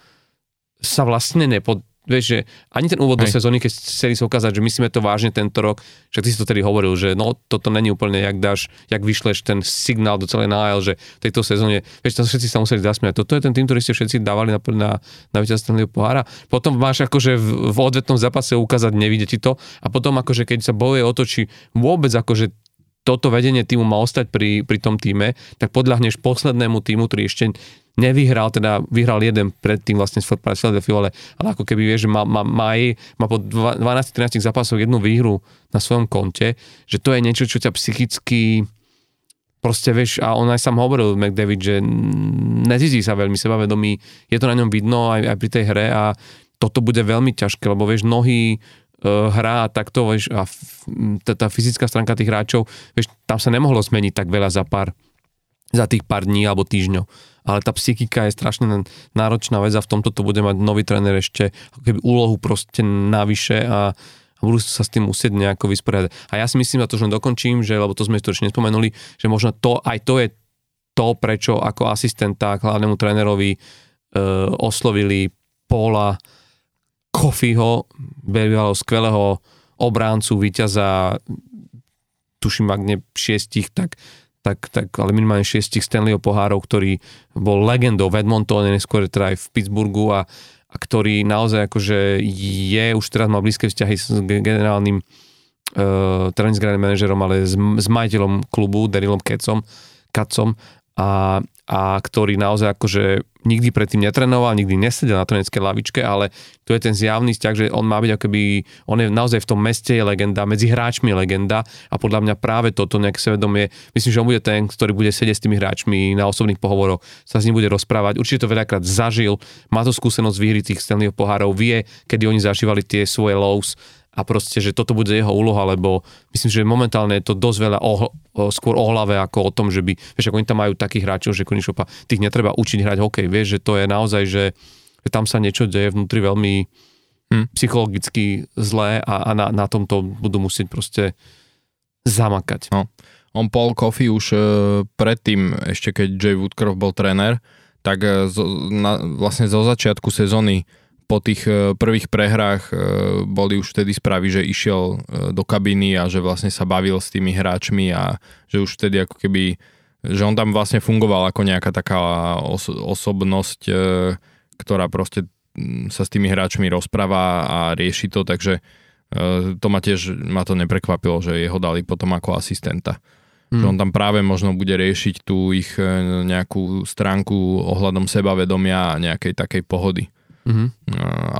sa vlastne nepo, vieš, že ani ten úvod Hej. do sezóny, keď chceli sa ukázať, že myslíme to vážne tento rok, že ty si to tedy hovoril, že no toto není úplne, jak dáš, jak vyšleš ten signál do celej nájel, že v tejto sezóne, vieš, tam všetci sa museli zasmiať. Toto je ten tým, ktorý ste všetci dávali na, na, na víťazstvo pohára. Potom máš akože v, v odvetnom zápase ukázať, nevidie ti to. A potom akože keď sa bojuje o to, či vôbec akože toto vedenie týmu má ostať pri, pri tom týme, tak podľahneš poslednému týmu, ktorý ešte nevyhral, teda vyhral jeden predtým vlastne s Philadelphia, ale, ale ako keby vieš, že má, má, má, aj, má po 12-13 zápasoch jednu výhru na svojom konte, že to je niečo, čo ťa psychicky proste vieš, a on aj sám hovoril McDavid, že nezizí sa veľmi sebavedomý, je to na ňom vidno aj, aj pri tej hre a toto bude veľmi ťažké, lebo vieš, nohy uh, hra a takto, vieš, a tá fyzická stránka tých hráčov, vieš, tam sa nemohlo zmeniť tak veľa za pár, za tých pár dní alebo týždňov ale tá psychika je strašne náročná vec a v tomto to bude mať nový tréner ešte keby úlohu proste navyše a, budú sa s tým musieť nejako vysporiadať. A ja si myslím, a to už dokončím, že, lebo to sme to ešte nespomenuli, že možno to, aj to je to, prečo ako asistenta k hlavnému trénerovi e, oslovili Paula Kofiho, bývalého skvelého obráncu, víťaza, tuším, ak nie šiestich, tak tak, tak ale minimálne šiestich Stanleyho pohárov, ktorý bol legendou v Edmontone, neskôr teda aj v Pittsburghu a, a ktorý naozaj akože je, už teraz má blízke vzťahy s generálnym uh, teda manažerom, ale s, s majiteľom klubu, Darylom Kecom, Kacom a, a ktorý naozaj akože nikdy predtým netrenoval, nikdy nesedel na trénerskej lavičke, ale tu je ten zjavný vzťah, že on má byť akoby, on je naozaj v tom meste je legenda, medzi hráčmi je legenda a podľa mňa práve toto nejaké svedomie, myslím, že on bude ten, ktorý bude sedieť s tými hráčmi na osobných pohovoroch, sa s ním bude rozprávať, určite to veľakrát zažil, má to skúsenosť výhry tých Stanleyho pohárov, vie, kedy oni zažívali tie svoje lows a proste, že toto bude jeho úloha, lebo myslím, že momentálne je to dosť veľa o, o, skôr o hlave ako o tom, že by, vieš, ako oni tam majú takých hráčov, že Konišopa, tých netreba učiť hrať hokej, vieš, že to je naozaj, že, že tam sa niečo deje vnútri veľmi hm, psychologicky zlé a, a na, na tomto budú musieť proste zamakať. No. On Paul Coffey už e, predtým, ešte keď Jay Woodcroft bol tréner, tak e, zo, na, vlastne zo začiatku sezóny po tých e, prvých prehrách e, boli už vtedy správy, že išiel e, do kabiny a že vlastne sa bavil s tými hráčmi a že už vtedy ako keby, že on tam vlastne fungoval ako nejaká taká os- osobnosť, ktorá proste sa s tými hráčmi rozpráva a rieši to, takže to ma tiež, ma to neprekvapilo, že jeho dali potom ako asistenta. Hmm. Že on tam práve možno bude riešiť tú ich nejakú stránku ohľadom sebavedomia a nejakej takej pohody mm-hmm.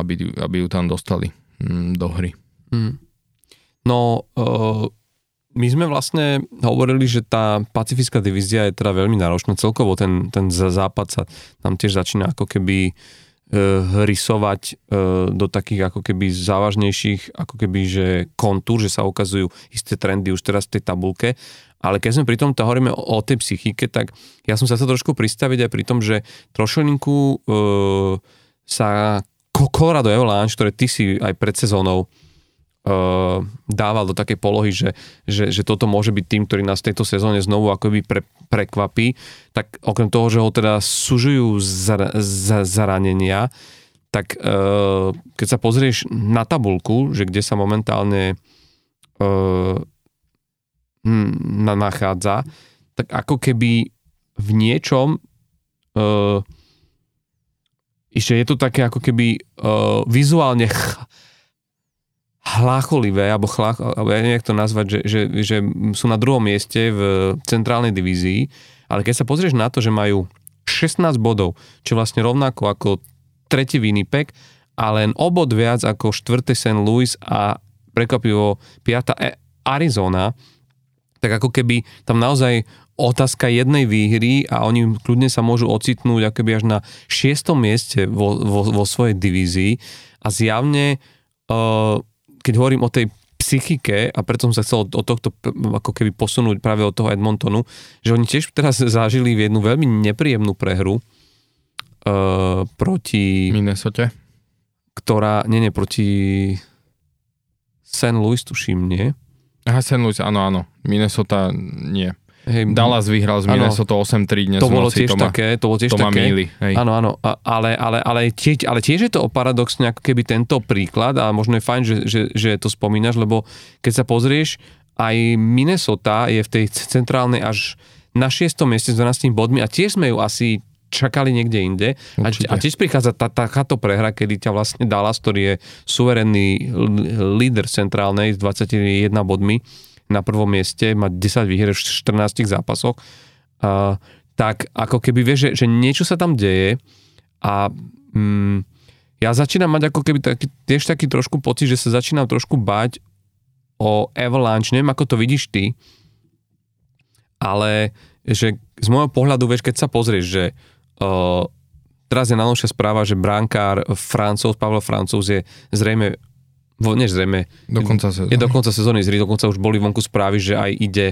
aby, aby ju tam dostali mm, do hry. Mm. No, uh, my sme vlastne hovorili, že tá pacifická divízia je teda veľmi náročná. Celkovo ten, ten západ sa tam tiež začína ako keby uh, rysovať uh, do takých ako keby závažnejších ako keby, že kontúr, že sa ukazujú isté trendy už teraz v tej tabulke. Ale keď sme pri tom hovoríme o, o tej psychike, tak ja som sa to trošku pristaviť aj pri tom, že trošilinku uh, sa Colorado Avalanche, ktoré ty si aj pred sezónou uh, dával do takej polohy, že, že, že toto môže byť tým, ktorý nás v tejto sezóne znovu akoby pre, prekvapí, tak okrem toho, že ho teda sužujú za, za, zranenia, tak uh, keď sa pozrieš na tabulku, že kde sa momentálne uh, nachádza, tak ako keby v niečom uh, že je to také ako keby uh, vizuálne ch- hlácholivé, alebo, chlách, alebo ja neviem, to nazvať, že, že, že sú na druhom mieste v centrálnej divízii, ale keď sa pozrieš na to, že majú 16 bodov, čo vlastne rovnako ako tretí Winnipeg a len obod viac ako štvrté St. Louis a prekvapivo piata Arizona, tak ako keby tam naozaj otázka jednej výhry a oni kľudne sa môžu ocitnúť akoby až na šiestom mieste vo, vo, vo svojej divízii a zjavne, uh, keď hovorím o tej psychike a preto som sa chcel od tohto ako keby posunúť práve od toho Edmontonu, že oni tiež teraz zažili jednu veľmi nepríjemnú prehru uh, proti... Minnesota? Ktorá, nie, nie, proti St. Louis, tuším, nie? Aha, St. Louis, áno, áno. Minnesota nie. Hej, Dallas vyhral z Minnesota 8-3 dnes to bolo noci, tiež to ma, také, to bolo tiež to také. míli, hej. Áno, áno, a- ale, ale, ale, tiež, ale tiež je to paradoxne ako keby tento príklad a možno je fajn, že, že, že to spomínaš, lebo keď sa pozrieš, aj Minnesota je v tej centrálnej až na 6. mieste s 12 bodmi a tiež sme ju asi čakali niekde inde. A, a tiež prichádza tá, takáto prehra, kedy ťa vlastne Dallas, ktorý je suverénny líder centrálnej s 21 bodmi na prvom mieste, má 10 výher v 14 zápasoch, a, tak ako keby vieš, že, že niečo sa tam deje a mm, ja začínam mať ako keby taký, tiež taký trošku pocit, že sa začínam trošku báť o Avalanche, neviem ako to vidíš ty, ale že z môjho pohľadu, vieš, keď sa pozrieš, že uh, teraz je najnovšia správa, že brankár Francúz, Pavel Francúz je zrejme, vo, nie zrejme, Do konca sezóny. je do konca sezóny zrý, dokonca už boli vonku správy, že aj ide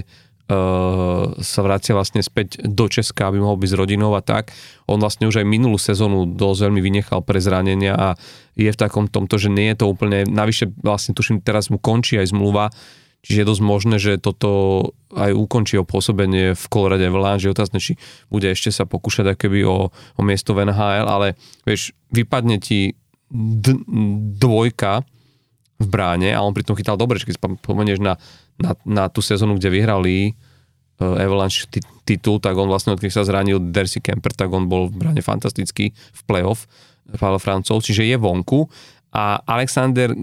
uh, sa vracia vlastne späť do Česka, aby mohol byť s rodinou a tak. On vlastne už aj minulú sezónu dosť veľmi vynechal pre zranenia a je v takom tomto, že nie je to úplne, navyše vlastne tuším, teraz mu končí aj zmluva, čiže je dosť možné, že toto aj ukončí o pôsobenie v Colorade Avalanche, je otázne, či bude ešte sa pokúšať akoby o, o miesto v NHL, ale vieš, vypadne ti d- dvojka v bráne a on pritom chytal dobre, keď si pomenieš na, na, na tú sezónu, kde vyhrali uh, Avalanche ti- titul, tak on vlastne odkedy sa zranil Dersi Kemper, tak on bol v bráne fantastický v playoff Pavel Francov, čiže je vonku a Alexander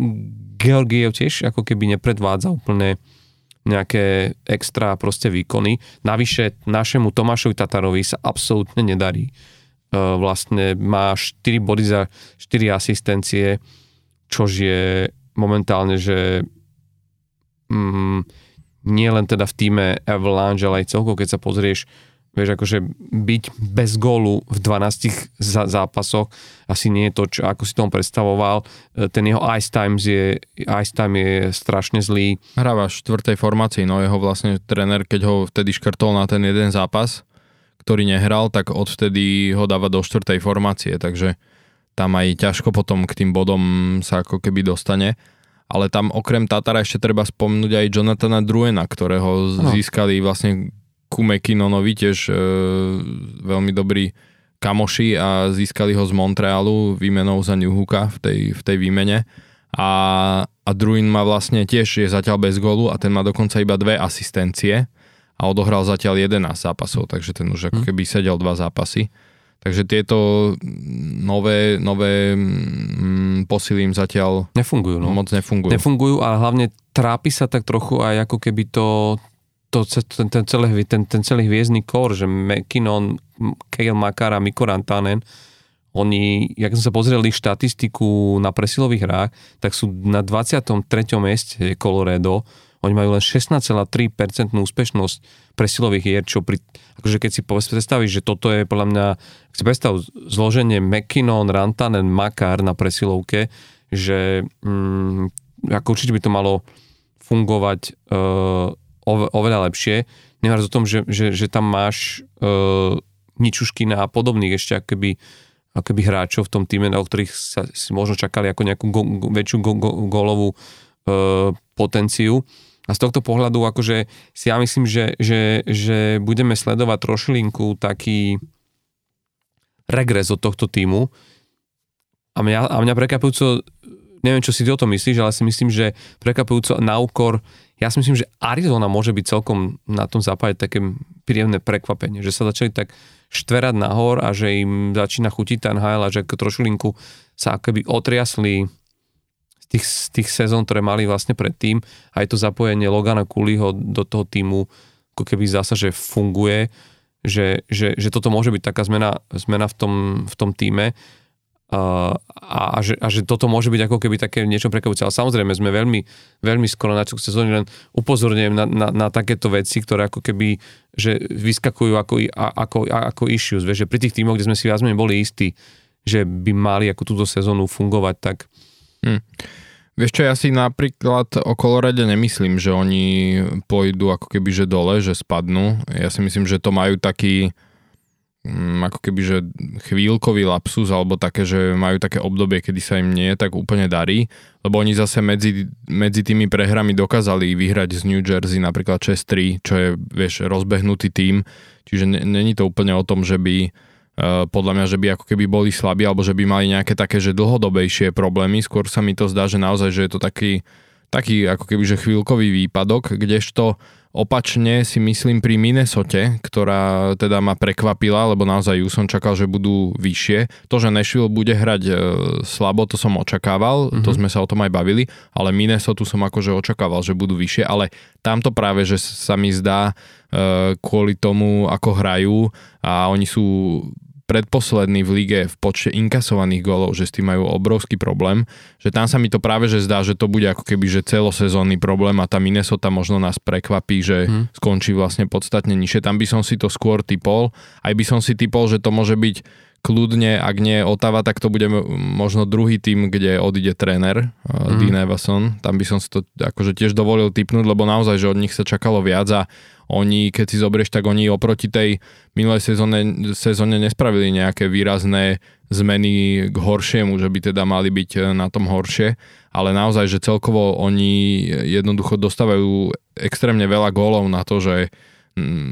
Georgiev tiež ako keby nepredvádza úplne nejaké extra proste výkony. Navyše našemu Tomášovi Tatarovi sa absolútne nedarí. Uh, vlastne má 4 body za 4 asistencie, čož je momentálne, že mm, nie len teda v týme Avalanche, ale aj celkovo, keď sa pozrieš, vieš, akože byť bez gólu v 12 zá- zápasoch asi nie je to, čo, ako si tomu predstavoval. E, Ten jeho ice, times je, ice time je strašne zlý. Hráva v štvrtej formácii, no jeho vlastne tréner, keď ho vtedy škrtol na ten jeden zápas, ktorý nehral, tak odvtedy ho dáva do štvrtej formácie, takže tam aj ťažko potom k tým bodom sa ako keby dostane. Ale tam okrem Tatara ešte treba spomnúť aj Jonathana Druena, ktorého Áno. získali vlastne ku McKinnonovi, tiež e, veľmi dobrý kamoši a získali ho z Montrealu výmenou za Newhooka v tej, v tej výmene. A, a Druin má vlastne tiež je zatiaľ bez gólu a ten má dokonca iba dve asistencie a odohral zatiaľ 11 zápasov, takže ten už ako keby sedel dva zápasy. Takže tieto nové, nové mm, posily im zatiaľ Nefungujú, no. moc nefungujú. nefungujú, ale hlavne trápi sa tak trochu aj ako keby to, to ten, ten, celý, ten, ten celý hviezdny kor, že McKinnon, Kale Makar a Mikko Rantanen, oni, jak som sa pozrel ich štatistiku na presilových hrách, tak sú na 23. mieste Colorado, oni majú len 16,3% úspešnosť presilových hier, čo pri, akože keď si predstavíš, že toto je podľa mňa, ak si predstav zloženie McKinnon, Rantanen, Makar na presilovke, že mm, ako určite by to malo fungovať ove, oveľa lepšie. Nemáš o tom, že, že, že tam máš uh, Ničuškina a podobných ešte akoby, akoby hráčov v tom týme, na ktorých sa si možno čakali ako nejakú go, go, väčšiu go, go, gólovú uh, potenciu. A z tohto pohľadu akože si ja myslím, že, že, že budeme sledovať trošilinku taký regres od tohto týmu. A mňa, a mňa prekvapujúco, neviem, čo si ty o tom myslíš, ale si myslím, že prekvapujúco na úkor, ja si myslím, že Arizona môže byť celkom na tom západe také príjemné prekvapenie, že sa začali tak štverať nahor a že im začína chutiť ten HL a že trošilinku sa akoby otriasli tých, tých sezón, ktoré mali vlastne predtým. Aj to zapojenie Logana Kuliho do toho týmu, ako keby zasa, že funguje, že, že, že toto môže byť taká zmena, zmena v, tom, v tom týme. Uh, a, a, že, a že toto môže byť ako keby také niečo prekvapujúce. Ale samozrejme sme veľmi, veľmi skoro na celú sezónu, len upozorňujem na, na, na takéto veci, ktoré ako keby že vyskakujú ako, a- ako, a- ako issues. Vieš, že pri tých tímoch, kde sme si viac menej boli istí, že by mali ako túto sezónu fungovať, tak Vieš čo, ja si napríklad o Colorade nemyslím, že oni pôjdu ako keby že dole, že spadnú. Ja si myslím, že to majú taký mm, ako keby, že chvíľkový lapsus alebo také, že majú také obdobie, kedy sa im nie tak úplne darí, lebo oni zase medzi, medzi tými prehrami dokázali vyhrať z New Jersey napríklad 6-3, čo je, vieš, rozbehnutý tým, čiže není to úplne o tom, že by podľa mňa, že by ako keby boli slabí alebo že by mali nejaké také, že dlhodobejšie problémy, skôr sa mi to zdá, že naozaj, že je to taký, taký ako keby, že chvíľkový výpadok, kdežto Opačne si myslím pri Minnesote, ktorá teda ma prekvapila, lebo naozaj ju som čakal, že budú vyššie. To, že Nashville bude hrať e, slabo, to som očakával, mm-hmm. to sme sa o tom aj bavili, ale Minnesota som akože očakával, že budú vyššie, ale tamto práve, že sa mi zdá e, kvôli tomu, ako hrajú a oni sú predposledný v lige v počte inkasovaných golov, že s tým majú obrovský problém, že tam sa mi to práve že zdá, že to bude ako keby že celosezónny problém a tá Minnesota možno nás prekvapí, že hmm. skončí vlastne podstatne nižšie. Tam by som si to skôr typol. Aj by som si typol, že to môže byť kľudne, ak nie Otava, tak to bude možno druhý tým, kde odíde tréner mm. Dean Evason. Tam by som si to akože tiež dovolil typnúť, lebo naozaj, že od nich sa čakalo viac a oni, keď si zobrieš, tak oni oproti tej minulej sezóne, sezóne nespravili nejaké výrazné zmeny k horšiemu, že by teda mali byť e, na tom horšie, ale naozaj, že celkovo oni jednoducho dostávajú extrémne veľa gólov na to, že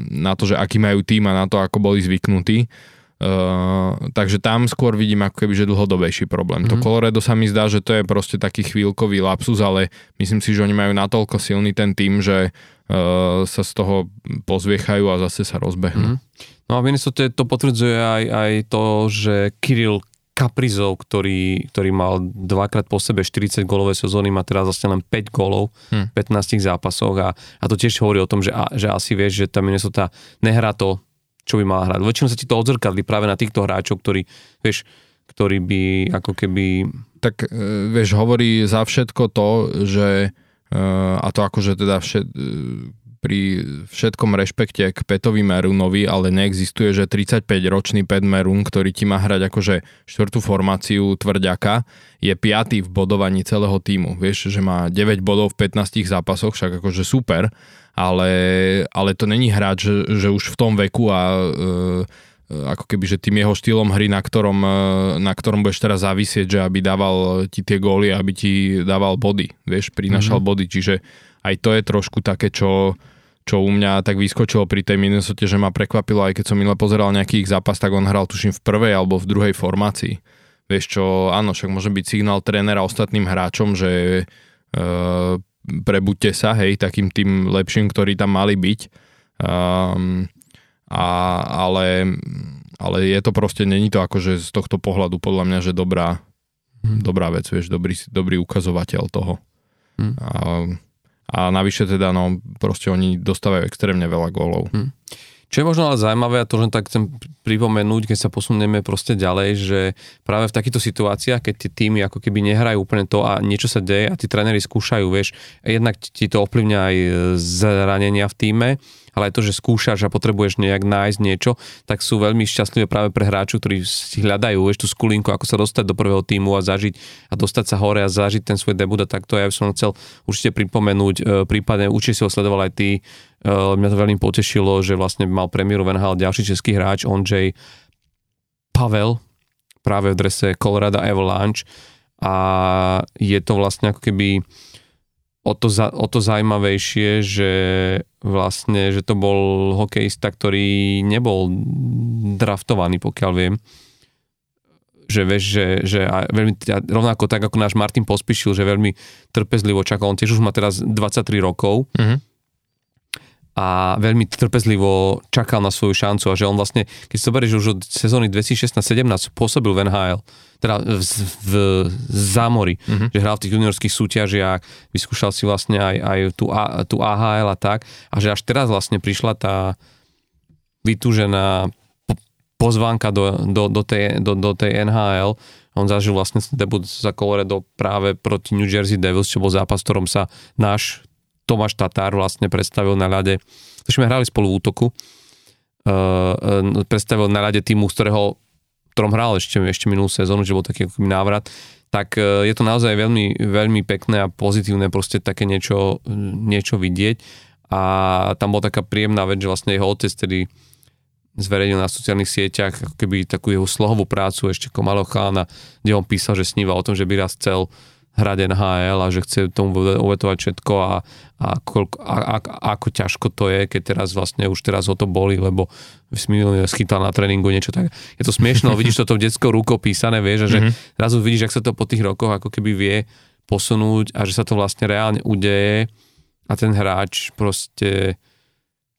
na to, že aký majú tým a na to, ako boli zvyknutí. Uh, takže tam skôr vidím ako keby, že dlhodobejší problém. Mm-hmm. To mhm. Colorado sa mi zdá, že to je proste taký chvíľkový lapsus, ale myslím si, že oni majú natoľko silný ten tým, že uh, sa z toho pozviechajú a zase sa rozbehnú. Mm-hmm. No a Minnesota to potvrdzuje aj, aj to, že Kirill Kaprizov, ktorý, ktorý mal dvakrát po sebe 40 golové sezóny, má teraz vlastne len 5 golov v hm. 15 zápasoch a, a to tiež hovorí o tom, že, a, že asi vieš, že tá Minnesota nehrá to čo by mala hrať. Väčšinou sa ti to odzrkadli práve na týchto hráčov, ktorí, vieš, ktorí by ako keby... Tak e, vieš, hovorí za všetko to, že e, a to akože teda všet, e, pri všetkom rešpekte k Petovi Merunovi, ale neexistuje, že 35-ročný Pet Merun, ktorý ti má hrať akože štvrtú formáciu tvrďaka, je piatý v bodovaní celého týmu. Vieš, že má 9 bodov v 15 zápasoch, však akože super, ale, ale to není hráč, že, že už v tom veku a e, ako keby, že tým jeho štýlom hry, na ktorom, e, na ktorom budeš teraz závisieť, že aby dával ti tie góly, aby ti dával body, vieš, prinašal mm-hmm. body, čiže aj to je trošku také, čo, čo u mňa tak vyskočilo pri tej Minnesota, že ma prekvapilo, aj keď som minule pozeral nejaký ich zápas, tak on hral tuším v prvej alebo v druhej formácii. Vieš čo, áno, však môže byť signál trénera ostatným hráčom, že e, prebuďte sa, hej, takým tým lepším, ktorí tam mali byť. Um, a, ale, ale je to proste, není to akože z tohto pohľadu podľa mňa, že dobrá, hmm. dobrá vec, vieš, dobrý, dobrý ukazovateľ toho. Hmm. A, a navyše teda, no, proste oni dostávajú extrémne veľa gólov. Hmm. Čo je možno ale zaujímavé a to, že tak chcem pripomenúť, keď sa posunieme proste ďalej, že práve v takýchto situáciách, keď tie týmy ako keby nehrajú úplne to a niečo sa deje a tí tréneri skúšajú, vieš, jednak ti to ovplyvňa aj zranenia v týme, ale aj to, že skúšaš a potrebuješ nejak nájsť niečo, tak sú veľmi šťastlivé práve pre hráčov, ktorí si hľadajú vieš, tú skulinku, ako sa dostať do prvého týmu a zažiť a dostať sa hore a zažiť ten svoj debut a takto. Ja by som chcel určite pripomenúť, e, prípadne určite si ho sledoval aj ty, e, mňa to veľmi potešilo, že vlastne mal premiéru Venhal ďalší český hráč, Ondřej Pavel, práve v drese Colorado Avalanche a je to vlastne ako keby o to, za, o to zaujímavejšie, že vlastne, že to bol hokejista, ktorý nebol draftovaný, pokiaľ viem. Že vieš, že, že a veľmi, rovnako tak ako náš Martin pospíšil, že veľmi trpezlivo čakal, on tiež už má teraz 23 rokov, mm-hmm a veľmi trpezlivo čakal na svoju šancu a že on vlastne, keď si zoberieš už od sezóny 2016-17 pôsobil v NHL, teda v, v zámori, mm-hmm. že hral v tých juniorských súťažiach, vyskúšal si vlastne aj, aj tú, A, tú AHL a tak a že až teraz vlastne prišla tá vytúžená pozvánka do, do, do, tej, do, do tej NHL, on zažil vlastne debut za Colorado práve proti New Jersey Devils, čo bol zápas, v ktorom sa náš Tomáš Tatár vlastne predstavil na ľade, to sme hrali spolu v útoku, uh, predstavil na ľade týmu, z ktorého ktorom hral ešte, ešte minulú sezónu, že bol taký návrat, tak uh, je to naozaj veľmi, veľmi pekné a pozitívne proste také niečo, niečo vidieť. A tam bola taká príjemná vec, že vlastne jeho otec tedy zverejnil na sociálnych sieťach ako keby takú jeho slohovú prácu ešte ako malého chána, kde on písal, že sníva o tom, že by raz chcel hrať NHL a že chce tomu uvetovať všetko a, a, koľko, a, a, ako ťažko to je, keď teraz vlastne už teraz ho to boli, lebo minulý schytal na tréningu niečo tak. Je to smiešno, vidíš toto detskou rukou písané, vieš, a že mm-hmm. zrazu vidíš, ak sa to po tých rokoch ako keby vie posunúť a že sa to vlastne reálne udeje a ten hráč proste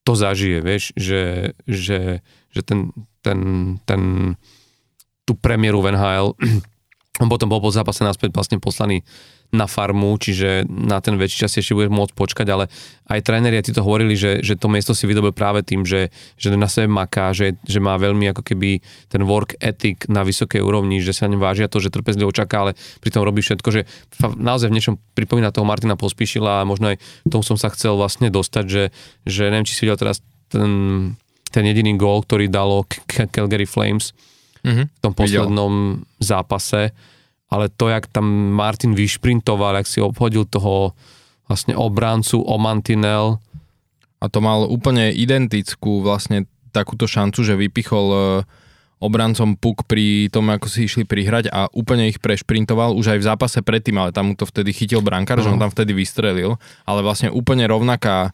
to zažije, vieš, že, že, že ten, ten, ten, tú premiéru v NHL on potom bol po zápase naspäť vlastne poslaný na farmu, čiže na ten väčší čas ešte bude môcť počkať, ale aj tréneri ti to hovorili, že, že to miesto si vydobil práve tým, že, že na sebe maká, že, že má veľmi ako keby ten work ethic na vysokej úrovni, že sa nevážia to, že trpezlivo čaká, ale pritom robí všetko, že naozaj v niečom pripomína toho Martina Pospíšila a možno aj tomu som sa chcel vlastne dostať, že, že neviem, či si videl teraz ten, ten jediný gól, ktorý dalo Calgary Flames mm-hmm. v tom poslednom Videl. zápase, ale to, jak tam Martin vyšprintoval, jak si obhodil toho vlastne obráncu o mantinel. A to mal úplne identickú vlastne takúto šancu, že vypichol e, obrancom puk pri tom, ako si išli prihrať a úplne ich prešprintoval už aj v zápase predtým, ale tam mu to vtedy chytil brankár, uh-huh. že on tam vtedy vystrelil, ale vlastne úplne rovnaká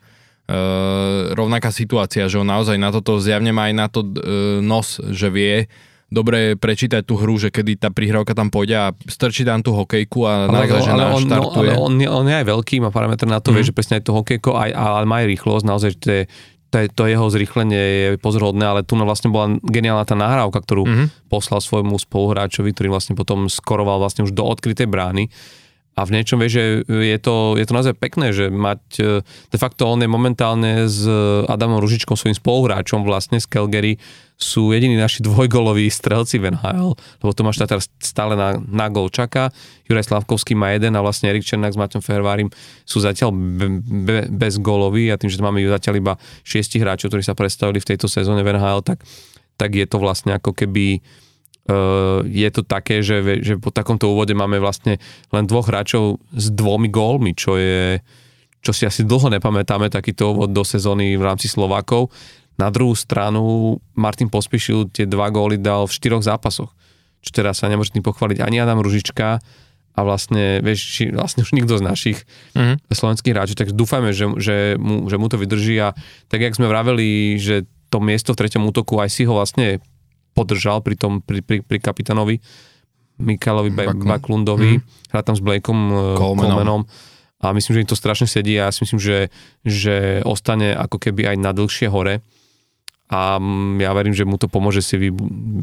uh, rovnaká situácia, že on naozaj na toto zjavne má aj na to uh, nos, že vie, dobre prečítať tú hru, že kedy tá prihrávka tam pôjde a strčí tam tú hokejku a ale, naozaj, že ale on, štartuje. No, ale on, on, je aj veľký, má parametr na to, mm. vie, že presne aj to hokejko, aj, ale má aj rýchlosť, naozaj, že to, je, to, je, to jeho zrýchlenie je pozorhodné, ale tu vlastne bola geniálna tá nahrávka, ktorú mm-hmm. poslal svojmu spoluhráčovi, ktorý vlastne potom skoroval vlastne už do odkrytej brány. A v niečom vie, že je to, je to naozaj pekné, že mať, e, de facto on je momentálne s Adamom Ružičkom, svojím spoluhráčom vlastne z Calgary, sú jediní naši dvojgoloví strelci v NHL, lebo Tomáš Tatar stále na, na gol čaká, Juraj Slavkovský má jeden a vlastne Erik Černák s Maťom Fervárim sú zatiaľ be, be, bez góloví a tým, že máme zatiaľ iba šiestich hráčov, ktorí sa predstavili v tejto sezóne v NHL, tak, tak je to vlastne ako keby uh, je to také, že, že po takomto úvode máme vlastne len dvoch hráčov s dvomi gólmi, čo je čo si asi dlho nepamätáme, takýto úvod do sezóny v rámci Slovákov. Na druhú stranu Martin Pospišil tie dva góly dal v štyroch zápasoch, čo teraz sa nemôže tým pochváliť ani Adam Ružička a vlastne, vieš, vlastne už nikto z našich mm-hmm. slovenských hráčov, tak dúfajme, že, že, mu, že mu to vydrží a tak, jak sme vraveli, že to miesto v treťom útoku aj si ho vlastne podržal pri tom, pri, pri, pri kapitánovi Mikalovi Baklundovi, mm-hmm. hrá tam s Blakeom Colemanom a myslím, že im to strašne sedí a ja si myslím, že, že ostane ako keby aj na dlhšie hore a ja verím, že mu to pomôže si vy,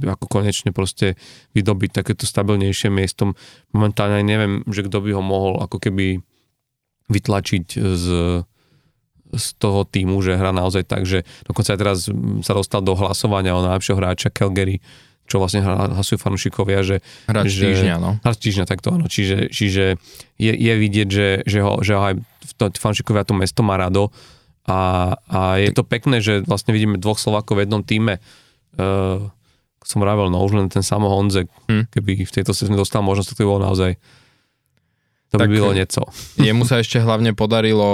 ako konečne proste vydobiť takéto stabilnejšie miesto. Momentálne aj neviem, že kto by ho mohol ako keby vytlačiť z, z toho týmu, že hrá naozaj tak, že dokonca aj teraz sa dostal do hlasovania o najlepšieho hráča Calgary, čo vlastne hlasujú fanúšikovia, že... Hráč že, týždňa, no. Hráč týždňa, tak to áno. Čiže, čiže je, je vidieť, že, že, ho, že ho aj fanúšikovia to mesto má rado a, a je to pekné, že vlastne vidíme dvoch Slovákov v jednom týme. Uh, som vravel, no už len ten samo Honzek, hmm. keby v tejto sezóne dostal možnosť, to by bolo naozaj to by tak bylo nieco. Jemu sa ešte hlavne podarilo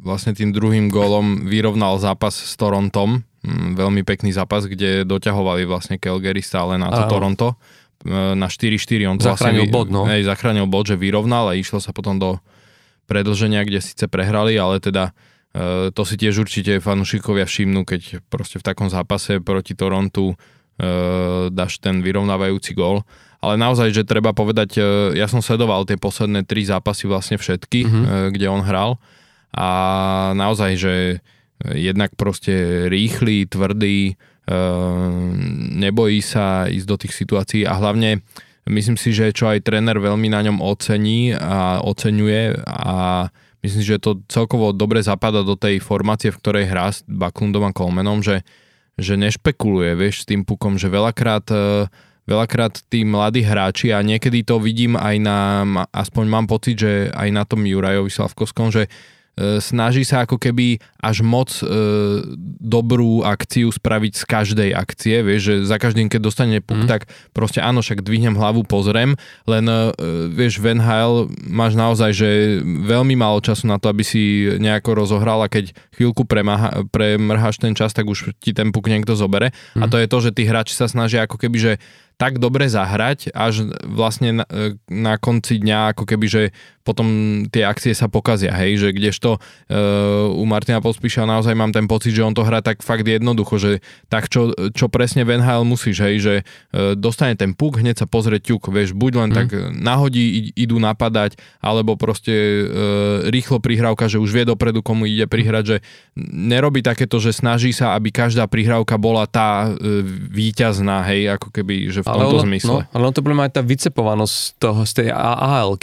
vlastne tým druhým gólom vyrovnal zápas s Torontom. Mm, veľmi pekný zápas, kde doťahovali vlastne Calgary stále na to Aha. Toronto e, na 4-4. On zachránil vlastne, bod, no. Hej, zachránil bod, že vyrovnal a išlo sa potom do predlženia, kde síce prehrali, ale teda to si tiež určite fanúšikovia všimnú, keď proste v takom zápase proti Torontu uh, dáš ten vyrovnávajúci gól. Ale naozaj, že treba povedať, uh, ja som sledoval tie posledné tri zápasy vlastne všetky, mm-hmm. kde on hral a naozaj, že jednak proste rýchly, tvrdý, nebojí sa ísť do tých situácií a hlavne myslím si, že čo aj tréner veľmi na ňom ocení a oceňuje a myslím že to celkovo dobre zapada do tej formácie, v ktorej hrá s Baklundom a Colemanom, že, že nešpekuluje, vieš, s tým pukom, že veľakrát e, veľakrát tí mladí hráči a niekedy to vidím aj na, aspoň mám pocit, že aj na tom Jurajovi Slavkovskom, že snaží sa ako keby až moc e, dobrú akciu spraviť z každej akcie, vieš, že za každým, keď dostane puk, mm. tak proste áno, však dvihnem hlavu, pozriem, len e, vieš, v NHL máš naozaj, že veľmi málo času na to, aby si nejako rozohral a keď chvíľku premaha, premrháš ten čas, tak už ti ten puk niekto zobere mm. a mhm. to je to, že tí hráči sa snažia ako keby, že tak dobre zahrať, až vlastne na, na konci dňa ako keby, že potom tie akcie sa pokazia, hej, že kdežto uh, u Martina Pospíša naozaj mám ten pocit, že on to hrá tak fakt jednoducho, že tak čo, čo presne v NHL musíš, hej, že uh, dostane ten puk, hneď sa pozrie ťuk, vieš, buď len mm. tak nahodí, idú napadať, alebo proste uh, rýchlo prihrávka, že už vie dopredu, komu ide prihrať, že nerobí takéto, že snaží sa, aby každá prihrávka bola tá uh, víťazná, hej, ako keby, že v tomto ale zmysle. No, ale on to bude mať tá vycepovanosť toho, z tej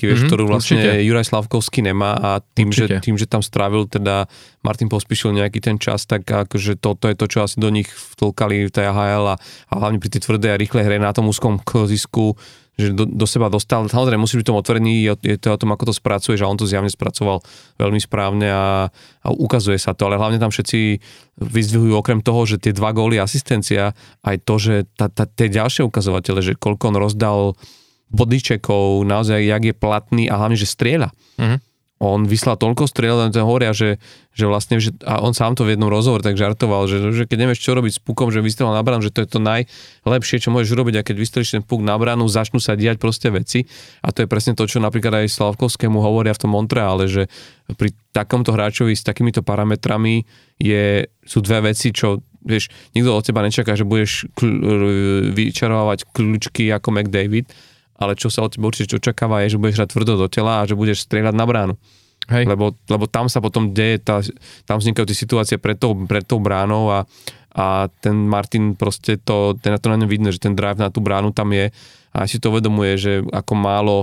vieš, mm-hmm, ktorú vlastne určite Juraj Slavkovský nemá a tým že, tým, že tam strávil teda Martin Pospíšil nejaký ten čas, tak akože toto je to, čo asi do nich vtlkali v tej AHL a, a hlavne pri tej tvrdej a rýchlej hre na tom úzkom zisku že do, do seba dostal. Samozrejme, musí byť tom otvorený, je, to o tom, ako to spracuje, že on to zjavne spracoval veľmi správne a, a ukazuje sa to, ale hlavne tam všetci vyzdvihujú okrem toho, že tie dva góly asistencia, aj to, že tá, tá, tie ďalšie ukazovatele, že koľko on rozdal bodyčekov, naozaj, jak je platný a hlavne, že strieľa. Uh-huh. On vyslal toľko striel, len hovoria, že, že vlastne, že, a on sám to v jednom rozhovore tak žartoval, že, že keď nevieš, čo robiť s pukom, že vystrelal na bránu, že to je to najlepšie, čo môžeš robiť a keď vystrelíš ten puk na bránu, začnú sa diať proste veci. A to je presne to, čo napríklad aj Slavkovskému hovoria v tom Montreale, že pri takomto hráčovi s takýmito parametrami je, sú dve veci, čo vieš, nikto od teba nečaká, že budeš kl- vyčarovať kľúčky ako McDavid, ale čo sa od teba určite očakáva je, že budeš hrať tvrdo do tela a že budeš strieľať na bránu. Hej. Lebo, lebo tam sa potom deje, tá, tam vznikajú tie situácie pred tou, pred tou bránou a, a ten Martin proste to, ten na to na ňom vidno, že ten drive na tú bránu tam je a si to uvedomuje, že ako málo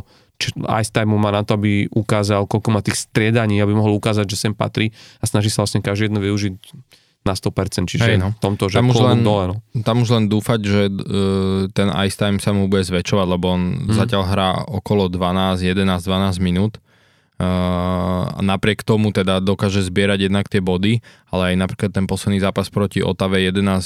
ice time má na to, aby ukázal, koľko má tých striedaní, aby mohol ukázať, že sem patrí a snaží sa vlastne každý jedno využiť na 100%, čiže Hej, no. v tomto, že tam už len, dole. No. Tam už len dúfať, že uh, ten ice time sa mu bude zväčšovať, lebo on hmm. zatiaľ hrá okolo 12, 11, 12 minút. Uh, napriek tomu teda dokáže zbierať jednak tie body, ale aj napríklad ten posledný zápas proti Otave 11 uh,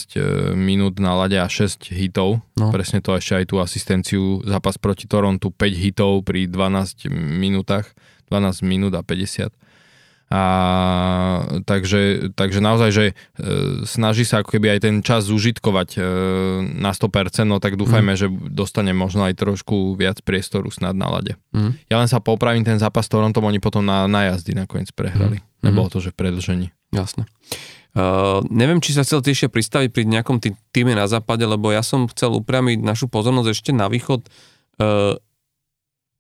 minút na lade a 6 hitov. No. Presne to ešte aj tú asistenciu. Zápas proti Torontu 5 hitov pri 12 minútach, 12 minút a 50 a takže, takže naozaj, že e, snaží sa ako keby aj ten čas zužitkovať e, na 100%, no tak dúfajme, mm. že dostane možno aj trošku viac priestoru snad na lade. Mm. Ja len sa popravím, ten zápas s Torontom oni potom na, na jazdy nakoniec prehrali. Mm. Nebolo to, že v predlžení. Jasné. Uh, neviem, či sa chcel tiež pristaviť pri nejakom tý, týme na západe, lebo ja som chcel upriamiť našu pozornosť ešte na východ uh,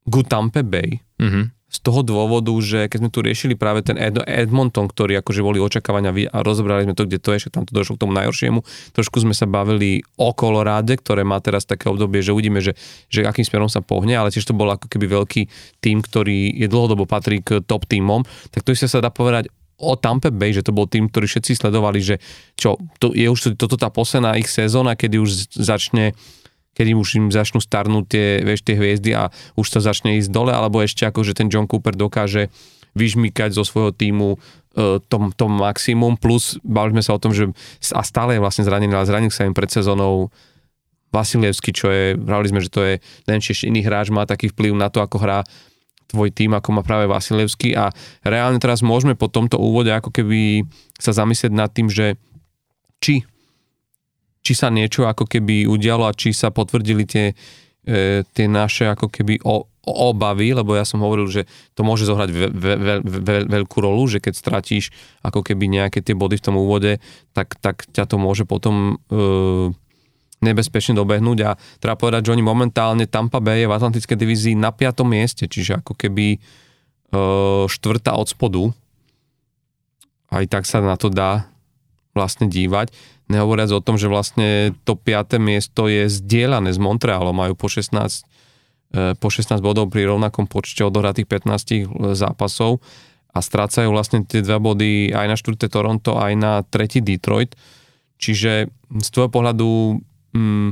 ku Tampa Bay. Mm-hmm z toho dôvodu, že keď sme tu riešili práve ten Ed- Edmonton, ktorý akože boli očakávania a rozobrali sme to, kde to je, že tam to došlo k tomu najhoršiemu, trošku sme sa bavili o Koloráde, ktoré má teraz také obdobie, že uvidíme, že, že akým smerom sa pohne, ale tiež to bol ako keby veľký tým, ktorý je dlhodobo patrí k top týmom, tak to sa dá povedať o Tampa Bay, že to bol tým, ktorý všetci sledovali, že čo, to je už toto tá posledná ich sezóna, kedy už začne kedy už im začnú starnúť tie, vieš, tie hviezdy a už sa začne ísť dole, alebo ešte ako, že ten John Cooper dokáže vyžmykať zo svojho týmu e, tom, tom maximum, plus bavili sme sa o tom, že a stále je vlastne zranený, ale zranil sa im pred sezónou Vasilievsky, čo je, vrali sme, že to je ten iný hráč, má taký vplyv na to, ako hrá tvoj tým, ako má práve Vasilevský. A reálne teraz môžeme po tomto úvode ako keby sa zamyslieť nad tým, že či či sa niečo ako keby udialo a či sa potvrdili tie, e, tie naše ako keby o, obavy, lebo ja som hovoril, že to môže zohrať ve, ve, ve, ve, veľkú rolu, že keď stratíš ako keby nejaké tie body v tom úvode, tak, tak ťa to môže potom e, nebezpečne dobehnúť a treba povedať, že oni momentálne Tampa Bay je v Atlantickej divízii na 5. mieste, čiže ako keby e, štvrtá od spodu. Aj tak sa na to dá vlastne dívať. Nehovoriac o tom, že vlastne to 5. miesto je zdieľané s Montrealom, majú po 16, e, po 16 bodov pri rovnakom počte odohratých 15 e, zápasov a strácajú vlastne tie dva body aj na 4. Toronto, aj na 3. Detroit. Čiže z tvojho pohľadu mm,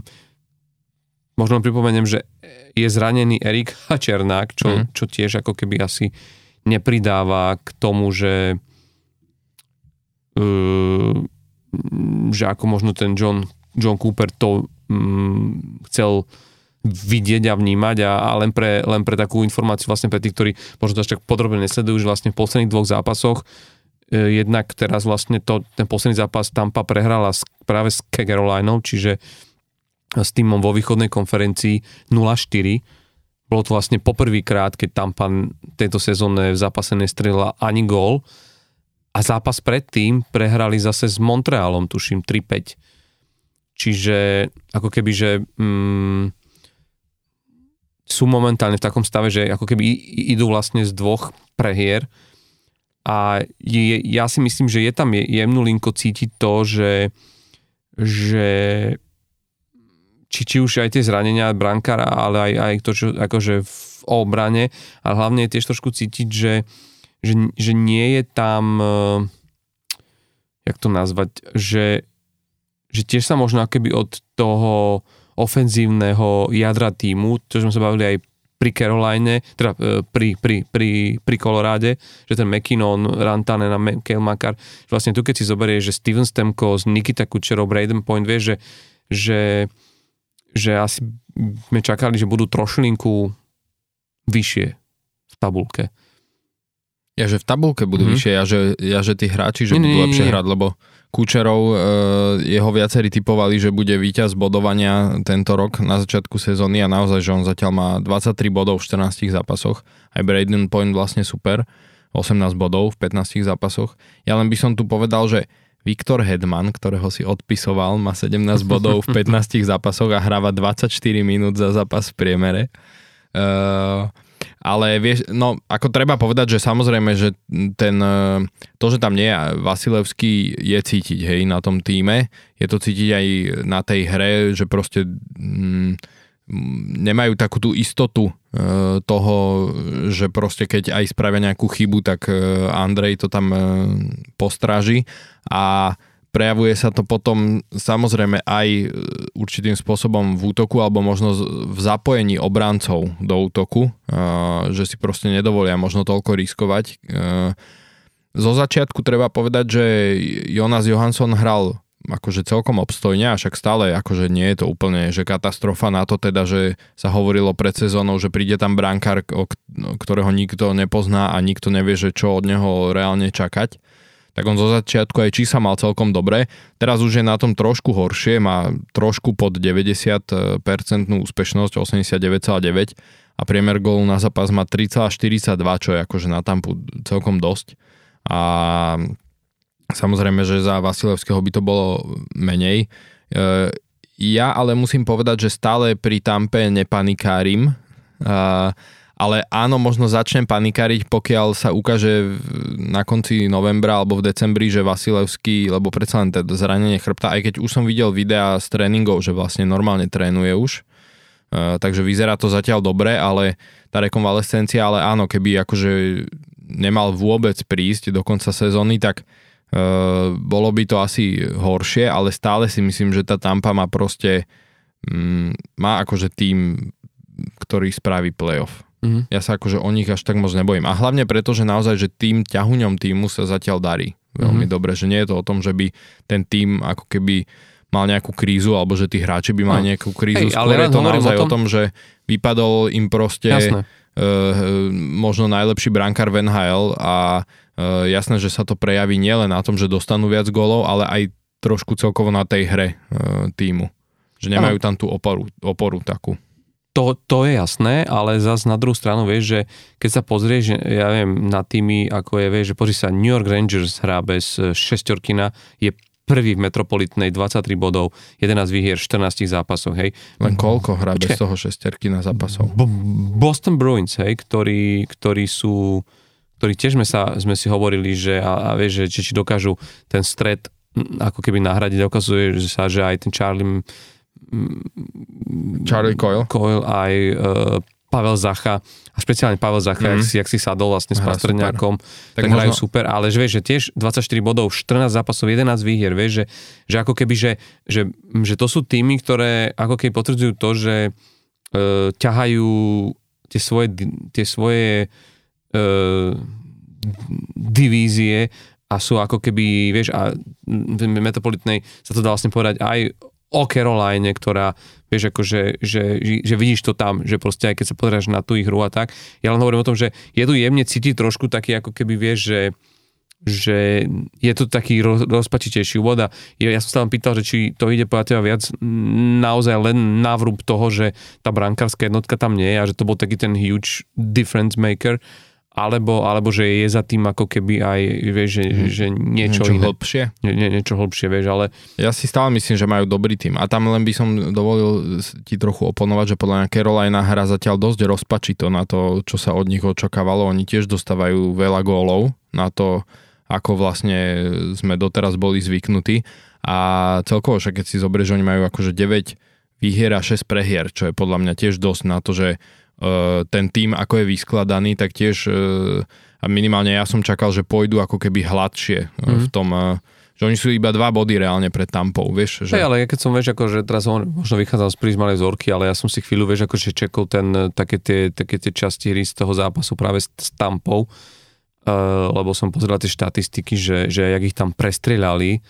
možno pripomeniem, že je zranený Erik Černák, čo, mm. čo tiež ako keby asi nepridáva k tomu, že uh, že ako možno ten John, John Cooper to um, chcel vidieť a vnímať a, a len, pre, len pre takú informáciu vlastne pre tých, ktorí možno to tak podrobne nesledujú, že vlastne v posledných dvoch zápasoch e, jednak teraz vlastne to, ten posledný zápas Tampa prehrala s, práve s Carolinou, čiže s týmom vo východnej konferencii 0-4. Bolo to vlastne poprvýkrát, keď Tampa tejto sezóne v zápase nestrelila ani gól. A zápas predtým prehrali zase s Montrealom, tuším 3-5. Čiže ako keby, že mm, sú momentálne v takom stave, že ako keby idú vlastne z dvoch prehier a je, ja si myslím, že je tam jemnú linko cítiť to, že, že či, či už aj tie zranenia brankára, ale aj, aj to, čo akože v obrane, ale hlavne je tiež trošku cítiť, že, že, že nie je tam eh, jak to nazvať, že, že tiež sa možno keby od toho ofenzívneho jadra týmu, čo sme sa bavili aj pri Caroline, teda e, pri, pri, pri, pri Koloráde, že ten McKinnon, Rantanen a Kale Makar, vlastne tu keď si zoberieš, že Steven Stemko, Nikita Kucherov, Braden Point, vieš, že, že, že asi sme čakali, že budú trošlinku vyššie v tabulke. Ja, že v tabulke budú mm-hmm. vyššie, ja že, ja, že tí hráči, že nie, budú nie, lepšie nie. hrať, lebo Kučerov, e, jeho viacerí typovali, že bude víťaz bodovania tento rok na začiatku sezóny a naozaj, že on zatiaľ má 23 bodov v 14 zápasoch. Aj Braden Point vlastne super, 18 bodov v 15 zápasoch. Ja len by som tu povedal, že Viktor Hedman, ktorého si odpisoval, má 17 bodov v 15 zápasoch a hráva 24 minút za zápas v priemere. Uh, ale vieš, no ako treba povedať, že samozrejme, že ten, e, to, že tam nie je Vasilevský je cítiť, hej, na tom týme, je to cítiť aj na tej hre, že proste mm, nemajú takú tú istotu e, toho, že proste keď aj spravia nejakú chybu, tak e, Andrej to tam e, postráži. A prejavuje sa to potom samozrejme aj e, určitým spôsobom v útoku alebo možno v zapojení obrancov do útoku, e, že si proste nedovolia možno toľko riskovať. E, zo začiatku treba povedať, že Jonas Johansson hral akože celkom obstojne, a však stále akože nie je to úplne že katastrofa na to teda, že sa hovorilo pred sezónou, že príde tam brankár, ktorého nikto nepozná a nikto nevie, že čo od neho reálne čakať tak on zo začiatku aj čísa mal celkom dobre. Teraz už je na tom trošku horšie, má trošku pod 90% úspešnosť, 89,9 a priemer gólu na zápas má 3,42, čo je akože na tampu celkom dosť. A samozrejme, že za Vasilevského by to bolo menej. E, ja ale musím povedať, že stále pri tampe nepanikárim ale áno, možno začnem panikáriť, pokiaľ sa ukáže na konci novembra alebo v decembri, že Vasilevský, lebo predsa len teda zranenie chrbta, aj keď už som videl videá z tréningov, že vlastne normálne trénuje už, uh, takže vyzerá to zatiaľ dobre, ale tá rekonvalescencia, ale áno, keby akože nemal vôbec prísť do konca sezóny, tak uh, bolo by to asi horšie, ale stále si myslím, že tá Tampa má proste um, má akože tým, ktorý spraví playoff. Mm-hmm. Ja sa akože o nich až tak moc nebojím. A hlavne preto, že naozaj, že tým ťahuňom týmu sa zatiaľ darí veľmi mm-hmm. dobre. Že nie je to o tom, že by ten tým ako keby mal nejakú krízu, alebo že tí hráči by mali no. nejakú krízu. Hej, Skôr ale je to naozaj o tom... o tom, že vypadol im proste uh, možno najlepší brankár v NHL a uh, jasné, že sa to prejaví nielen na tom, že dostanú viac golov, ale aj trošku celkovo na tej hre uh, týmu. Že nemajú ano. tam tú oporu, oporu takú to, to je jasné, ale zase na druhú stranu vieš, že keď sa pozrieš, ja viem, na tými, ako je, vieš, že pozri sa, New York Rangers hrá bez e, šestorkina, je prvý v Metropolitnej, 23 bodov, 11 výhier, 14 zápasoch, hej. Len koľko hrá bez toho šesterky na zápasov? Boston Bruins, hej, ktorí, ktorí sú, ktorí tiež sme, sa, sme si hovorili, že a, a vieš, že či dokážu ten stred ako keby nahradiť, dokazuje že sa, že aj ten Charlie Charlie Coyle. Coyle aj uh, Pavel Zacha a špeciálne Pavel Zacha, mm. jak, si, jak si sadol vlastne s Pastrňákom, tak, tak možno... hrajú super, ale že vieš, že tiež 24 bodov, 14 zápasov, 11 výhier, vieš, že, že ako keby, že, že, že to sú týmy, ktoré ako keby potvrdzujú to, že uh, ťahajú tie svoje, tie svoje divízie a sú ako keby, vieš, a v Metropolitnej sa to dá vlastne povedať aj o Caroline, ktorá, vieš, akože, že, že, že vidíš to tam, že proste aj keď sa pozeráš na tú hru a tak. Ja len hovorím o tom, že je tu jemne cítiť trošku taký, ako keby, vieš, že že je to taký roz, rozpačitejší úvod a ja som sa vám pýtal, že či to ide podľa teba viac naozaj len návrub toho, že tá brankárska jednotka tam nie je a že to bol taký ten huge difference maker, alebo, alebo že je za tým ako keby aj, vieš, že, hmm. že niečo, niečo iné. hlbšie. Nie, nie, niečo hlbšie, vieš, ale... Ja si stále myslím, že majú dobrý tým. A tam len by som dovolil ti trochu oponovať, že podľa mňa Carolina hra zatiaľ dosť rozpačito na to, čo sa od nich očakávalo. Oni tiež dostávajú veľa gólov na to, ako vlastne sme doteraz boli zvyknutí. A celkovo, však keď si zoberieš, že oni majú akože 9 výhier a 6 prehier, čo je podľa mňa tiež dosť na to, že ten tým, ako je vyskladaný, tak tiež eh, a minimálne ja som čakal, že pôjdu ako keby hladšie mm. v tom, že oni sú iba dva body reálne pred tampou, vieš. Že... Hey, ale ja keď som, vieš, že teraz on, možno vychádzam z prízmalej zorky, ale ja som si chvíľu, vieš, že čekol ten, také tie, také tie časti hry z toho zápasu práve s, s tampou, uh, lebo som pozeral tie štatistiky, že, že jak ich tam prestrieľali,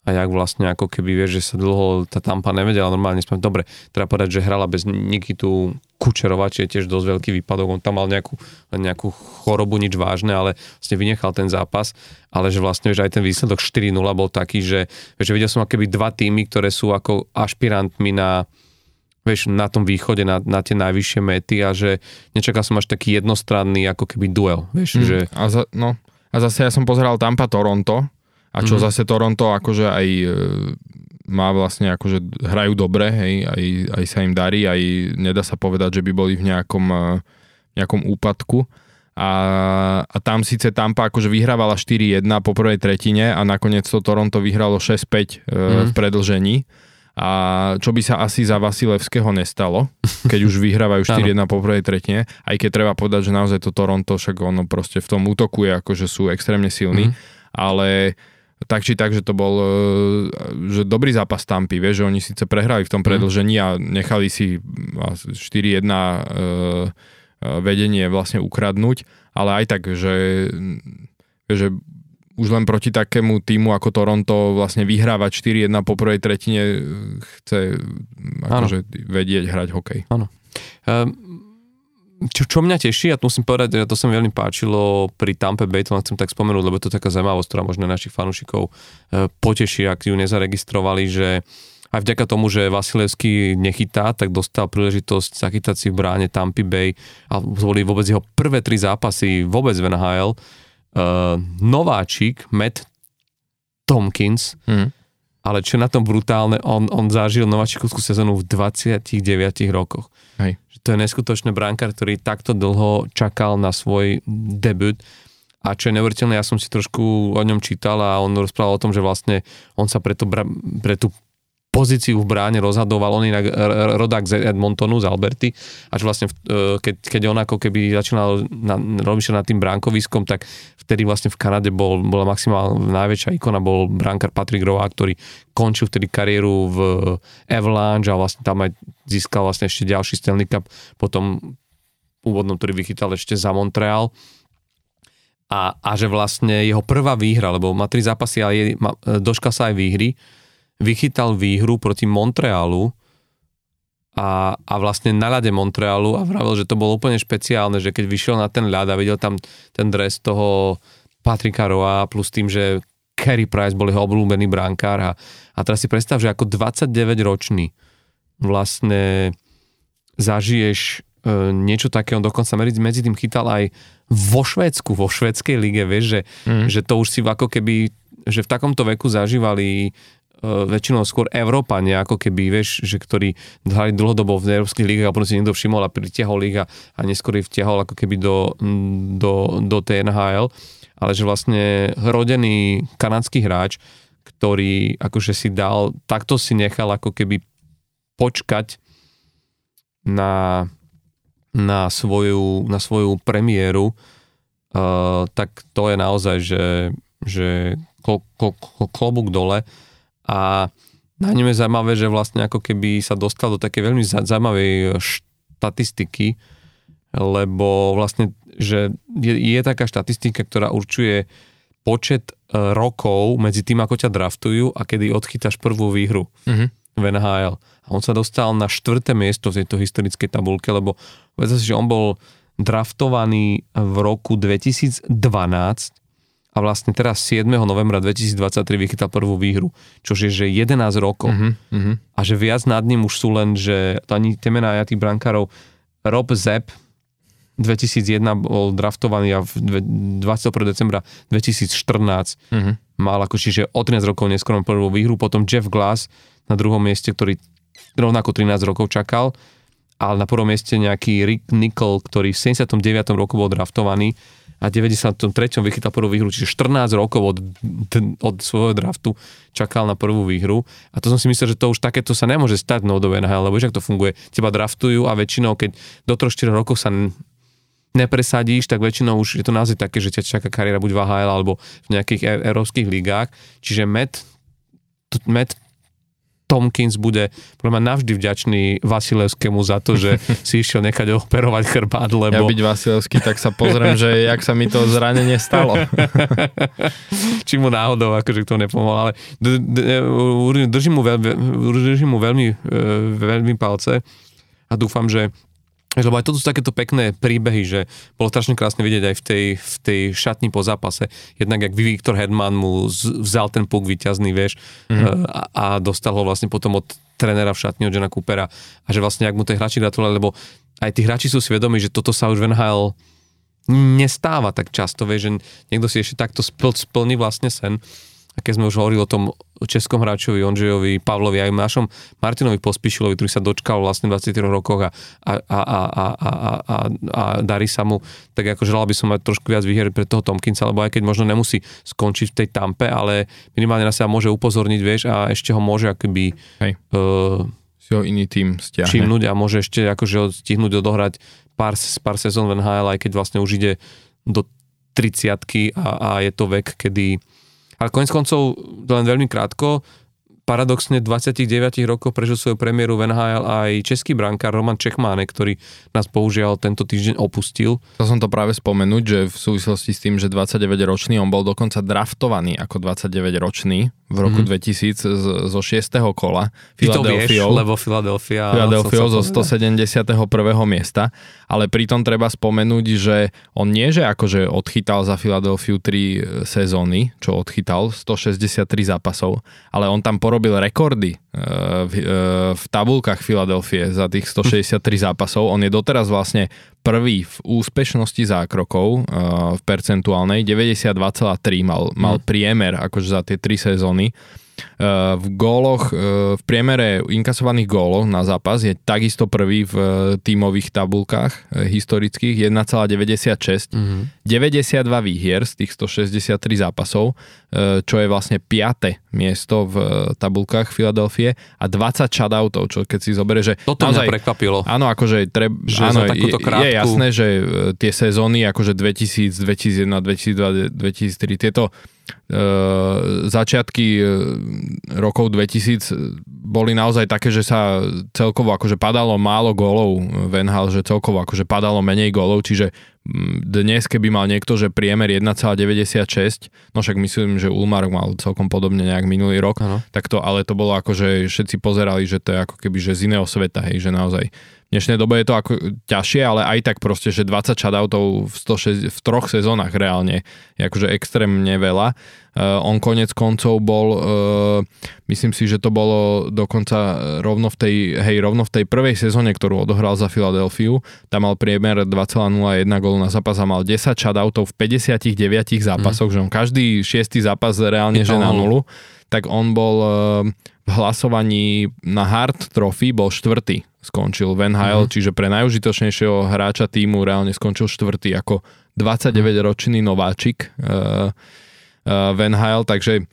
a jak vlastne ako keby vieš, že sa dlho tá tampa nevedela normálne spomínať. Dobre, treba povedať, že hrala bez Nikitu Kučerova, či je tiež dosť veľký výpadok. On tam mal nejakú, nejakú chorobu, nič vážne, ale vlastne vynechal ten zápas. Ale že vlastne že aj ten výsledok 4-0 bol taký, že, že videl som akoby dva týmy, ktoré sú ako ašpirantmi na, vieš, na tom východe, na, na tie najvyššie mety a že nečakal som až taký jednostranný ako keby duel. Vieš, mm, že... a, za, no, a zase ja som pozeral Tampa Toronto a čo mm-hmm. zase Toronto akože aj e, má vlastne akože hrajú dobre, hej, aj, aj sa im darí, aj nedá sa povedať, že by boli v nejakom, e, nejakom úpadku. A, a tam síce Tampa akože vyhrávala 4-1 po prvej tretine a nakoniec to Toronto vyhralo 6-5 mm. v predlžení. A čo by sa asi za Vasilevského nestalo, keď už vyhrávajú 4-1 po prvej tretine, aj keď treba povedať, že naozaj to Toronto, však ono proste v tom útoku je akože sú extrémne silní, mm. ale tak či tak, že to bol e, že dobrý zápas Tampy, vieš, že oni síce prehrali v tom mhm. predlžení a nechali si 4-1 e, e, vedenie vlastne ukradnúť, ale aj tak, že, že už len proti takému týmu ako Toronto vlastne vyhrávať 4-1 po prvej tretine chce akože vedieť hrať hokej. Áno. Um, čo, čo mňa teší, a to musím povedať, to sa mi veľmi páčilo pri Tampe Bay, to chcem tak spomenúť, lebo to je taká zaujímavosť, ktorá možno našich fanúšikov e, poteší, ak ju nezaregistrovali, že aj vďaka tomu, že Vasilevský nechytá, tak dostal príležitosť zachytať si v bráne Tampa Bay a boli vôbec jeho prvé tri zápasy vôbec v NHL. Uh, nováčik Matt Tomkins, mm. ale čo na tom brutálne, on, on zažil nováčikovskú sezónu v 29 rokoch. To je neskutočný brankár, ktorý takto dlho čakal na svoj debut. A čo je neuveriteľné, ja som si trošku o ňom čítal a on rozprával o tom, že vlastne on sa pre, to, pre tú pozíciu v bráne rozhadoval, on inak rodák z Edmontonu, z Alberty, až vlastne e, keď, keď on ako keby začínal na, robiť nad tým bránkoviskom, tak vtedy vlastne v Kanade bol, bola maximálna najväčšia ikona, bol bránkar Patrick Roa, ktorý končil vtedy kariéru v Avalanche a vlastne tam aj získal vlastne ešte ďalší Stanley Cup, potom úvodnom, ktorý vychytal ešte za Montreal. A, a že vlastne jeho prvá výhra, lebo má tri zápasy a je, má, doška sa aj výhry, vychytal výhru proti Montrealu a, a vlastne na ľade Montrealu a vravel, že to bolo úplne špeciálne, že keď vyšiel na ten ľad a videl tam ten dres toho Patrika Roa plus tým, že Carey Price bol jeho obľúbený brankár a, a teraz si predstav, že ako 29 ročný vlastne zažiješ e, niečo také, on dokonca medzi, tým chytal aj vo Švédsku, vo švedskej lige, vieš, že, mm. že to už si ako keby, že v takomto veku zažívali väčšinou skôr Európania, ako keby, vieš, že ktorí hrali dlhodobo v európskych lígach a potom si niekto všimol a pritiahol ich a, a neskôr ich vtiahol ako keby do, do, do tej ale že vlastne rodený kanadský hráč, ktorý akože si dal, takto si nechal ako keby počkať na, na, svoju, na svoju premiéru, uh, tak to je naozaj, že, že klo, klo, klobúk dole a na ňom je zaujímavé, že vlastne ako keby sa dostal do také veľmi zaujímavej štatistiky, lebo vlastne že je, je taká štatistika, ktorá určuje počet uh, rokov medzi tým, ako ťa draftujú a kedy odchytáš prvú výhru Mhm. v NHL. A on sa dostal na štvrté miesto v tejto historickej tabulke, lebo vedel si, že on bol draftovaný v roku 2012 a vlastne teraz 7. novembra 2023 vychytal prvú výhru, čo je že 11 rokov. Mhm. Mhm. A že viac nad ním už sú len, že to ani tie mená ja tých brankárov, Rob Zepp 2001 bol draftovaný a v dve- 21. decembra 2014 Mhm. mal ako čiže o 13 rokov neskôr prvú výhru, potom Jeff Glass na druhom mieste, ktorý rovnako 13 rokov čakal, ale na prvom mieste nejaký Rick Nickel, ktorý v 79. roku bol draftovaný a v 93. vychytal prvú výhru, čiže 14 rokov od, od svojho draftu čakal na prvú výhru. A to som si myslel, že to už takéto sa nemôže stať no do NHL, lebo vieš, ak to funguje. Teba draftujú a väčšinou, keď do 3-4 rokov sa nepresadíš, tak väčšinou už je to naozaj také, že ťa čaká kariéra buď v AHL alebo v nejakých e- európskych ligách. Čiže Matt, t- Matt Tomkins bude podľa mňa navždy vďačný Vasilevskému za to, že si išiel nechať operovať chrbát, Ja lebo byť Vasilevský, tak sa pozriem, že jak sa mi to zranenie stalo. či mu náhodou akože k tomu nepomohol, ale e, držím mu, veľ, držím mu veľmi, e, veľmi palce a dúfam, že Lebo aj toto sú takéto pekné príbehy, že bolo strašne krásne vidieť aj v tej, v tej šatni po zápase. Jednak, jak Viktor Hedman mu vzal ten puk vyťazný, vieš, mm-hmm. a, a dostal ho vlastne potom od trénera v šatni, od Johna Coopera. A že vlastne, ak mu tie hráči gratulovali, lebo aj tí hráči sú svedomí, že toto sa už v NHL nestáva tak často, vieš, že niekto si ešte takto spl, splní vlastne sen. A keď sme už hovorili o tom českom hráčovi, Ondřejovi, Pavlovi, aj našom Martinovi Pospišilovi, ktorý sa dočkal vlastne v 23 rokoch a, a, a, a, a, a, a, a darí sa mu, tak ako želal by som mať trošku viac výher pre toho Tomkinsa, lebo aj keď možno nemusí skončiť v tej tampe, ale minimálne na sa môže upozorniť, vieš, a ešte ho môže akoby Hej. uh, Si ho iný tým stiahne. všimnúť a môže ešte akože stihnúť odohrať pár, pár sezón v NHL, aj keď vlastne už ide do 30 a, a je to vek, kedy... Ale konec koncov, len veľmi krátko, paradoxne 29 rokov prežil svoju premiéru v NHL aj český brankár Roman Čechmánek, ktorý nás bohužiaľ tento týždeň opustil. Chcel som to práve spomenúť, že v súvislosti s tým, že 29-ročný, on bol dokonca draftovaný ako 29-ročný v roku mm-hmm. 2000 z, zo 6. kola Ty to vieš, lebo Philadelphia... Philadelphia zo sa povedal. 171. miesta, ale pritom treba spomenúť, že on nie, že akože odchytal za Philadelphia 3 sezóny, čo odchytal, 163 zápasov, ale on tam porobil rekordy eh, v, eh, v tabulkách Philadelphia za tých 163 zápasov. On je doteraz vlastne prvý v úspešnosti zákrokov v percentuálnej, 92,3 mal, mal priemer akože za tie 3 sezóny. Uh, v góloch, uh, v priemere inkasovaných gólov na zápas je takisto prvý v uh, tímových tabulkách historických 1,96. Mhm. 92 výhier z tých 163 zápasov, čo je vlastne piate miesto v tabulkách Filadelfie a 20 shutoutov, čo keď si zoberie, že Toto mňa prekvapilo. Áno, akože treb, Že áno, je, krátku- je jasné, že e, tie sezóny akože 2000, 2001, 2002, 2003, tieto e, začiatky e, rokov 2000 boli naozaj také, že sa celkovo akože padalo málo gólov v NHL, že celkovo akože padalo menej gólov, čiže mm, dnes, keby mal niekto, že priemer 1,96, no však myslím, že Ulmar mal celkom podobne nejak minulý rok, Áno. tak to, ale to bolo ako, že všetci pozerali, že to je ako keby, že z iného sveta, hej, že naozaj v dnešnej dobe je to ako ťažšie, ale aj tak proste, že 20 shoutoutov v, 106, v troch sezónach reálne je akože extrémne veľa. Uh, on konec koncov bol, uh, myslím si, že to bolo dokonca rovno v tej, hej, rovno v tej prvej sezóne, ktorú odohral za Filadelfiu, tam mal priemer 2,01 gólu na zápas a mal 10 shoutoutov v 59 zápasoch, mm. že on každý šiestý zápas reálne, že na nulu, tak on bol uh, v hlasovaní na Hard Trophy bol štvrtý skončil v NHL, mm-hmm. čiže pre najužitočnejšieho hráča týmu reálne skončil štvrtý ako 29-ročný nováčik uh, uh, v NHL, takže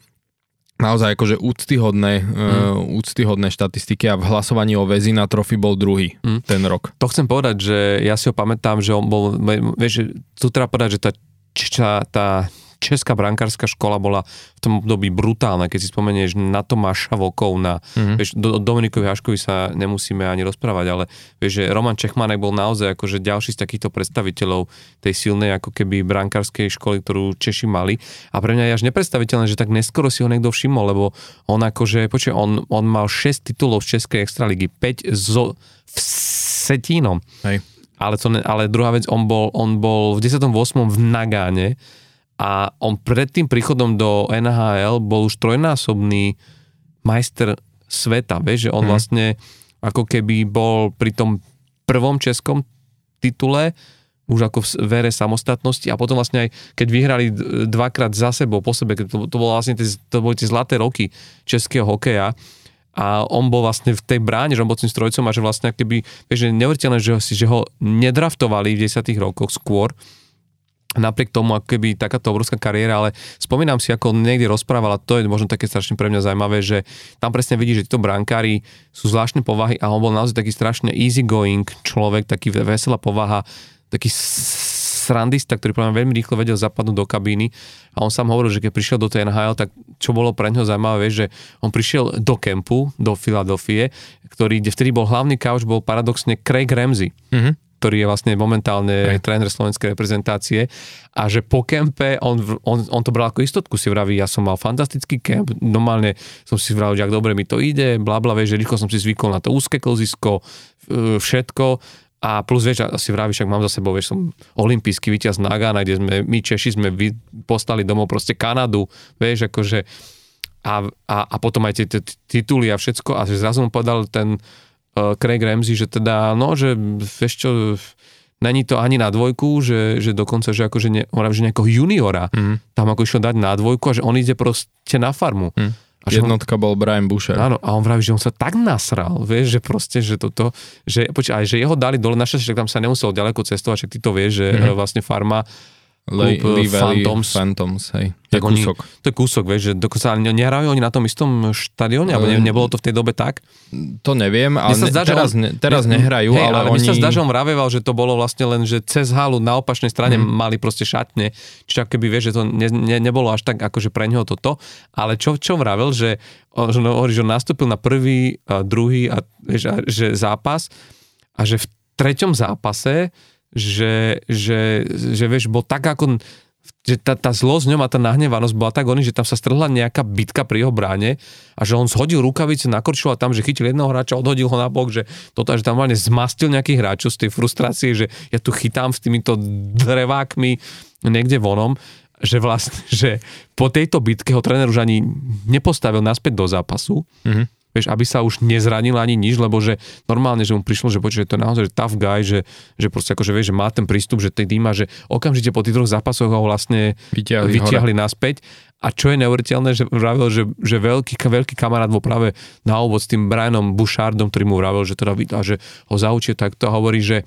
naozaj akože úctyhodné, mm. uh, úctyhodné štatistiky a v hlasovaní o väzi na trofy bol druhý mm. ten rok. To chcem povedať, že ja si ho pamätám, že on bol, vieš, tu treba povedať, že tá, ča, tá česká brankárska škola bola v tom období brutálna, keď si spomenieš na Tomáša Vokov, na mm-hmm. vieš, do, Dominikovi Haškovi sa nemusíme ani rozprávať, ale vieš, že Roman Čechmanek bol naozaj akože ďalší z takýchto predstaviteľov tej silnej ako keby brankárskej školy, ktorú Češi mali. A pre mňa je až nepredstaviteľné, že tak neskoro si ho niekto všimol, lebo on akože, počuj, on, on mal 6 titulov z Českej extraligy, 5 zo, v Setínom. Hej. Ale, to ne, ale druhá vec, on bol, on bol v 10. 8. v Nagáne a on pred tým príchodom do NHL bol už trojnásobný majster sveta, vieš, že on hmm. vlastne ako keby bol pri tom prvom českom titule už ako v vere samostatnosti a potom vlastne aj keď vyhrali dvakrát za sebou po sebe, to, to bolo vlastne tie, to boli tie zlaté roky českého hokeja a on bol vlastne v tej bráne, že on bol tým strojcom a že vlastne keby, vieš, že neuveriteľné, že, že ho nedraftovali v 10 rokoch skôr, napriek tomu, ako keby takáto obrovská kariéra, ale spomínam si, ako niekde rozprával, a to je možno také strašne pre mňa zaujímavé, že tam presne vidí, že títo brankári sú zvláštne povahy a on bol naozaj taký strašne easygoing človek, taký veselá povaha, taký srandista, ktorý podľa veľmi rýchlo vedel zapadnúť do kabíny a on sám hovoril, že keď prišiel do NHL, tak čo bolo pre neho zaujímavé, že on prišiel do kempu, do Filadelfie, ktorý, kde vtedy bol hlavný kauč, bol paradoxne Craig Ramsey. Mm-hmm ktorý je vlastne momentálne Hej. tréner slovenskej reprezentácie. A že po kempe on, on, on to bral ako istotku, si vraví, ja som mal fantastický kemp, normálne som si vravil, že ak dobre mi to ide, bla bla, že rýchlo som si zvykol na to úzke klozisko, e, všetko. A plus vieš, asi vraví, však mám za sebou, vieš, som olimpijský víťaz Nagana, kde sme, my Češi sme vy, postali domov proste Kanadu, vieš, akože. A, a, a potom aj tie, tie tituly a všetko. A že zrazu mu povedal ten Craig Ramsey, že teda, no, že vieš čo, není to ani na dvojku, že, že dokonca, že akože ne, že nejakého juniora mm. tam ako išiel dať na dvojku a že on ide proste na farmu. Mm. A Jednotka on, bol Brian Boucher. Áno, a on vraví, že on sa tak nasral, vieš, že proste, že toto, že, počkaj, aj že jeho dali dole, našťastie, že tam sa nemusel ďaleko cestovať, však ty to vieš, že mm-hmm. vlastne farma Le, Lee Phantoms. Phantoms, hej. Tak to je kúsok. Oni, to je kúsok, vieš, že dokonca nehrajú oni na tom istom štadióne, alebo ne, nebolo to v tej dobe tak? To neviem, ale ne, zdá, teraz, on, ne, teraz ne, nehrajú, hej, ale, ale oni... Sa zdá, že on vraveval, že to bolo vlastne len, že cez halu na opačnej strane hmm. mali proste šatne, čiže keby vieš, že to ne, ne, nebolo až tak akože pre neho toto, ale čo, čo vravel, že že, on, že on nastúpil na prvý, a druhý a, vieš, a, že zápas a že v treťom zápase že, že, že vieš, bol tak ako že tá, tá zlosť ňom a tá nahnevanosť bola tak oný, že tam sa strhla nejaká bitka pri jeho bráne a že on zhodil rukavice, nakorčil a tam, že chytil jedného hráča, odhodil ho na bok, že toto, že tam vlastne zmastil nejakých hráčov z tej frustrácie, že ja tu chytám s týmito drevákmi niekde vonom, že vlastne, že po tejto bitke ho tréner už ani nepostavil naspäť do zápasu, mm-hmm vieš, aby sa už nezranil ani nič, lebo že normálne, že mu prišlo, že počuť, že to je naozaj že tough guy, že, že proste akože vieš, že má ten prístup, že tej dýma, že okamžite po tých troch zápasoch ho vlastne vyťahli, vyťahli naspäť. A čo je neuveriteľné, že vravil, že, že veľký, veľký kamarát bol práve na úvod s tým Brianom Bouchardom, ktorý mu vravil, že teda a že ho zaučil, tak to hovorí, že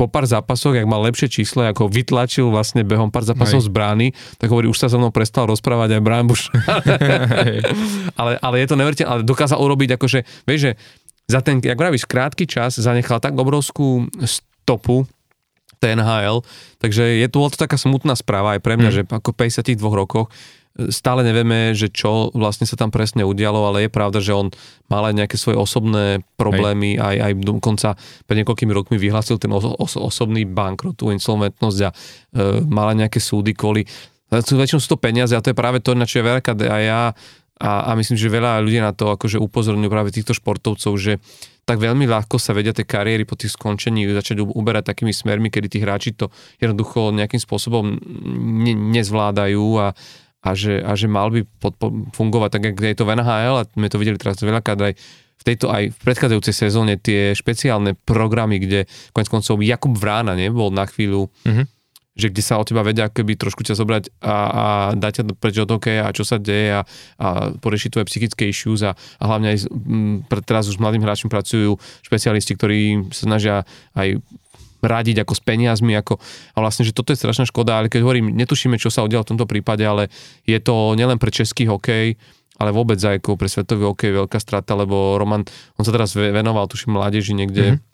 po pár zápasoch, ak mal lepšie číslo, ako vytlačil vlastne behom pár zápasov Hej. z brány, tak hovorí, už sa so mnou prestal rozprávať aj Brian Bush. ale, ale je to neveriteľné, ale dokázal urobiť akože, vieš, že za ten, jak vravíš, krátky čas zanechal tak obrovskú stopu TNHL, takže je tu to taká smutná správa aj pre mňa, mm. že ako 52 rokoch Stále nevieme, že čo vlastne sa tam presne udialo, ale je pravda, že on mal aj nejaké svoje osobné problémy, aj, aj dokonca pred niekoľkými rokmi vyhlásil ten oso, oso, osobný bankrot, tú insolventnosť a e, mal aj nejaké súdy kvôli väčšinou sú to peniaze a to je práve to, na čo je veľká a ja a, a myslím, že veľa ľudí na to akože upozorňujú práve týchto športovcov, že tak veľmi ľahko sa vedia tie kariéry po tých skončení začať uberať takými smermi, kedy tí hráči to jednoducho nejakým spôsobom ne, nezvládajú a, a že, a že mal by podpo- fungovať tak, ako je to v NHL a my to videli teraz veľakrát aj v tejto aj v predchádzajúcej sezóne tie špeciálne programy, kde konec koncov Jakub Vrána nebol na chvíľu, mm-hmm. že kde sa o teba vedia keby trošku ťa zobrať a, a dať ťa preč od hokeja a čo sa deje a, a poriešiť tvoje psychické issues a, a hlavne aj m, teraz už s mladým hráčom pracujú špecialisti, ktorí sa snažia aj radiť ako s peniazmi, ako, a vlastne, že toto je strašná škoda, ale keď hovorím, netušíme, čo sa udialo v tomto prípade, ale je to nielen pre český hokej, ale vôbec aj ako pre svetový hokej veľká strata, lebo Roman, on sa teraz venoval, tuším, mládeži niekde, mm-hmm.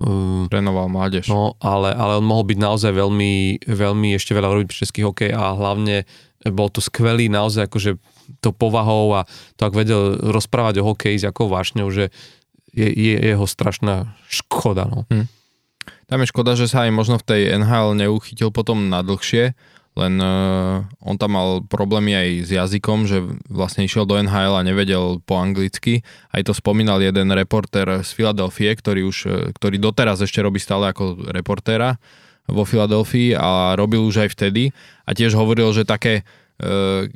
Uh, Trénoval mládež. No, ale, ale on mohol byť naozaj veľmi, veľmi ešte veľa robiť pre český hokej a hlavne bol to skvelý naozaj akože to povahou a to ak vedel rozprávať o hokeji s akou vášňou, že je, je jeho strašná škoda. No. Hm. Tam je škoda, že sa aj možno v tej NHL neuchytil potom na dlhšie, len uh, on tam mal problémy aj s jazykom, že vlastne išiel do NHL a nevedel po anglicky. Aj to spomínal jeden reporter z Filadelfie, ktorý, už, e, ktorý doteraz ešte robí stále ako reportéra vo Filadelfii a robil už aj vtedy a tiež hovoril, že také uh,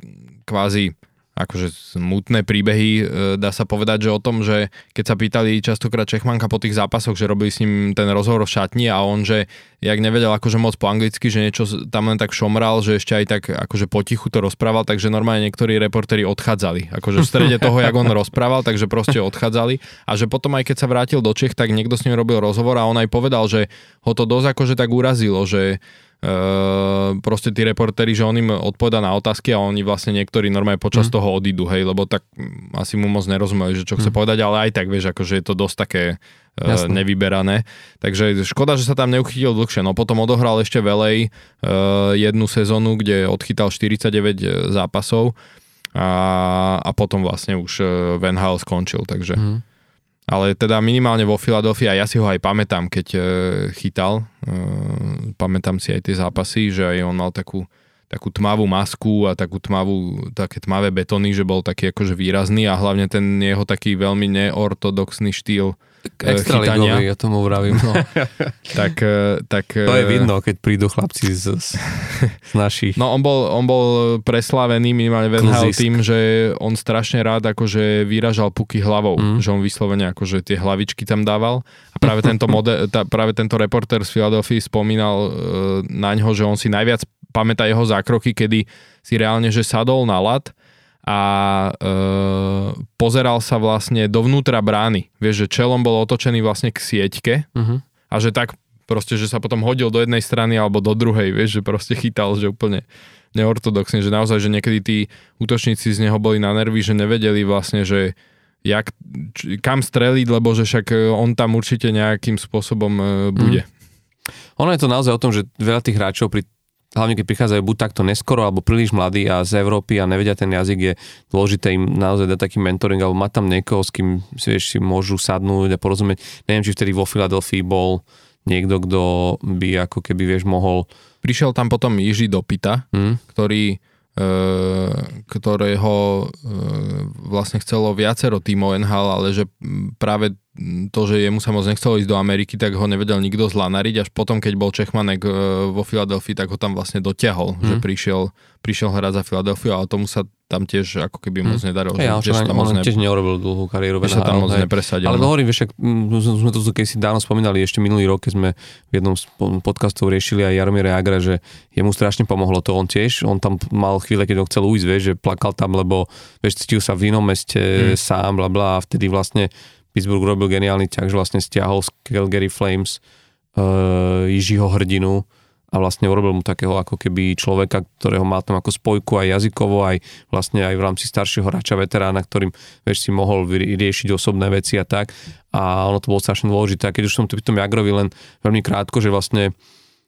kvázi akože smutné príbehy, e, dá sa povedať, že o tom, že keď sa pýtali častokrát Čechmanka po tých zápasoch, že robili s ním ten rozhovor v šatni a on, že jak nevedel akože moc po anglicky, že niečo tam len tak šomral, že ešte aj tak akože potichu to rozprával, takže normálne niektorí reportéri odchádzali. Akože v strede toho, jak on rozprával, takže proste odchádzali. A že potom aj keď sa vrátil do Čech, tak niekto s ním robil rozhovor a on aj povedal, že ho to dosť akože tak urazilo, že Uh, proste tí reportéri, že on im odpoveda na otázky a oni vlastne niektorí normálne počas mm. toho odídu, hej, lebo tak asi mu moc nerozumeli, že čo chce mm. povedať, ale aj tak, vieš, akože je to dosť také uh, nevyberané. Takže škoda, že sa tam neuchytil dlhšie. No potom odohral ešte velej uh, jednu sezónu, kde odchytal 49 zápasov a, a potom vlastne už Van Hal skončil, takže... Mm ale teda minimálne vo Filadelfii, a ja si ho aj pamätám, keď e, chytal, e, pamätám si aj tie zápasy, že aj on mal takú, takú tmavú masku a takú tmavú, také tmavé betony, že bol taký akože výrazný a hlavne ten jeho taký veľmi neortodoxný štýl Extra chytania. ja tomu vravím. No. tak, e, tak, to je vidno, keď prídu chlapci z, z, z našich. No on bol, on bol preslávený minimálne Venhal tým, že on strašne rád akože vyražal puky hlavou, mm. že on vyslovene akože tie hlavičky tam dával a práve tento, mode, tá, práve tento reporter z Philadelphia spomínal uh, na ňo, že on si najviac pamätá jeho zákroky, kedy si reálne, že sadol na lat a e, pozeral sa vlastne dovnútra brány. Vieš, že čelom bol otočený vlastne k sieťke uh-huh. a že tak proste, že sa potom hodil do jednej strany alebo do druhej, vieš, že proste chytal, že úplne neortodoxne, že naozaj, že niekedy tí útočníci z neho boli na nervy, že nevedeli vlastne, že jak, č, kam streliť, lebo že však e, on tam určite nejakým spôsobom e, bude. Mm. Ono je to naozaj o tom, že veľa tých hráčov pri hlavne keď prichádzajú buď takto neskoro, alebo príliš mladí a z Európy a nevedia ten jazyk, je dôležité im naozaj dať taký mentoring, alebo mať tam niekoho, s kým si, vieš, si môžu sadnúť a porozumieť. Neviem, či vtedy vo Filadelfii bol niekto, kto by ako keby, vieš, mohol... Prišiel tam potom Jiži Dopita, hmm? ktorý e, ktorého e, vlastne chcelo viacero tímov NHL, ale že práve to, že jemu sa moc nechcelo ísť do Ameriky, tak ho nevedel nikto zlanariť, až potom, keď bol Čechmanek e, vo Filadelfii, tak ho tam vlastne dotiahol, mm. že mhm. prišiel, prišiel hrať za Filadelfiu, ale tomu sa tam tiež ako keby moc mm. nedarilo. Ja, že, že tam moc ne... tiež neurobil dlhú kariéru. Že sa tam moc nepresadil. Ale no. hovorím, však sme to keď si dávno spomínali, ešte minulý rok, keď sme v jednom z podcastov riešili aj Jaromíra Jagra, že jemu strašne pomohlo to on tiež. On tam mal chvíle, keď ho chcel ujsť, vieš, že plakal tam, lebo vieš, cítil sa v inom meste mm. sám, bla bla, a vtedy vlastne Pittsburgh robil geniálny ťah, že vlastne stiahol z Calgary Flames uh, Jižiho hrdinu a vlastne urobil mu takého ako keby človeka, ktorého mal tam ako spojku aj jazykovo, aj vlastne aj v rámci staršieho hráča veterána, ktorým vieš, si mohol vyriešiť osobné veci a tak. A ono to bolo strašne dôležité. A keď už som tu pri tom Jagrovi len veľmi krátko, že vlastne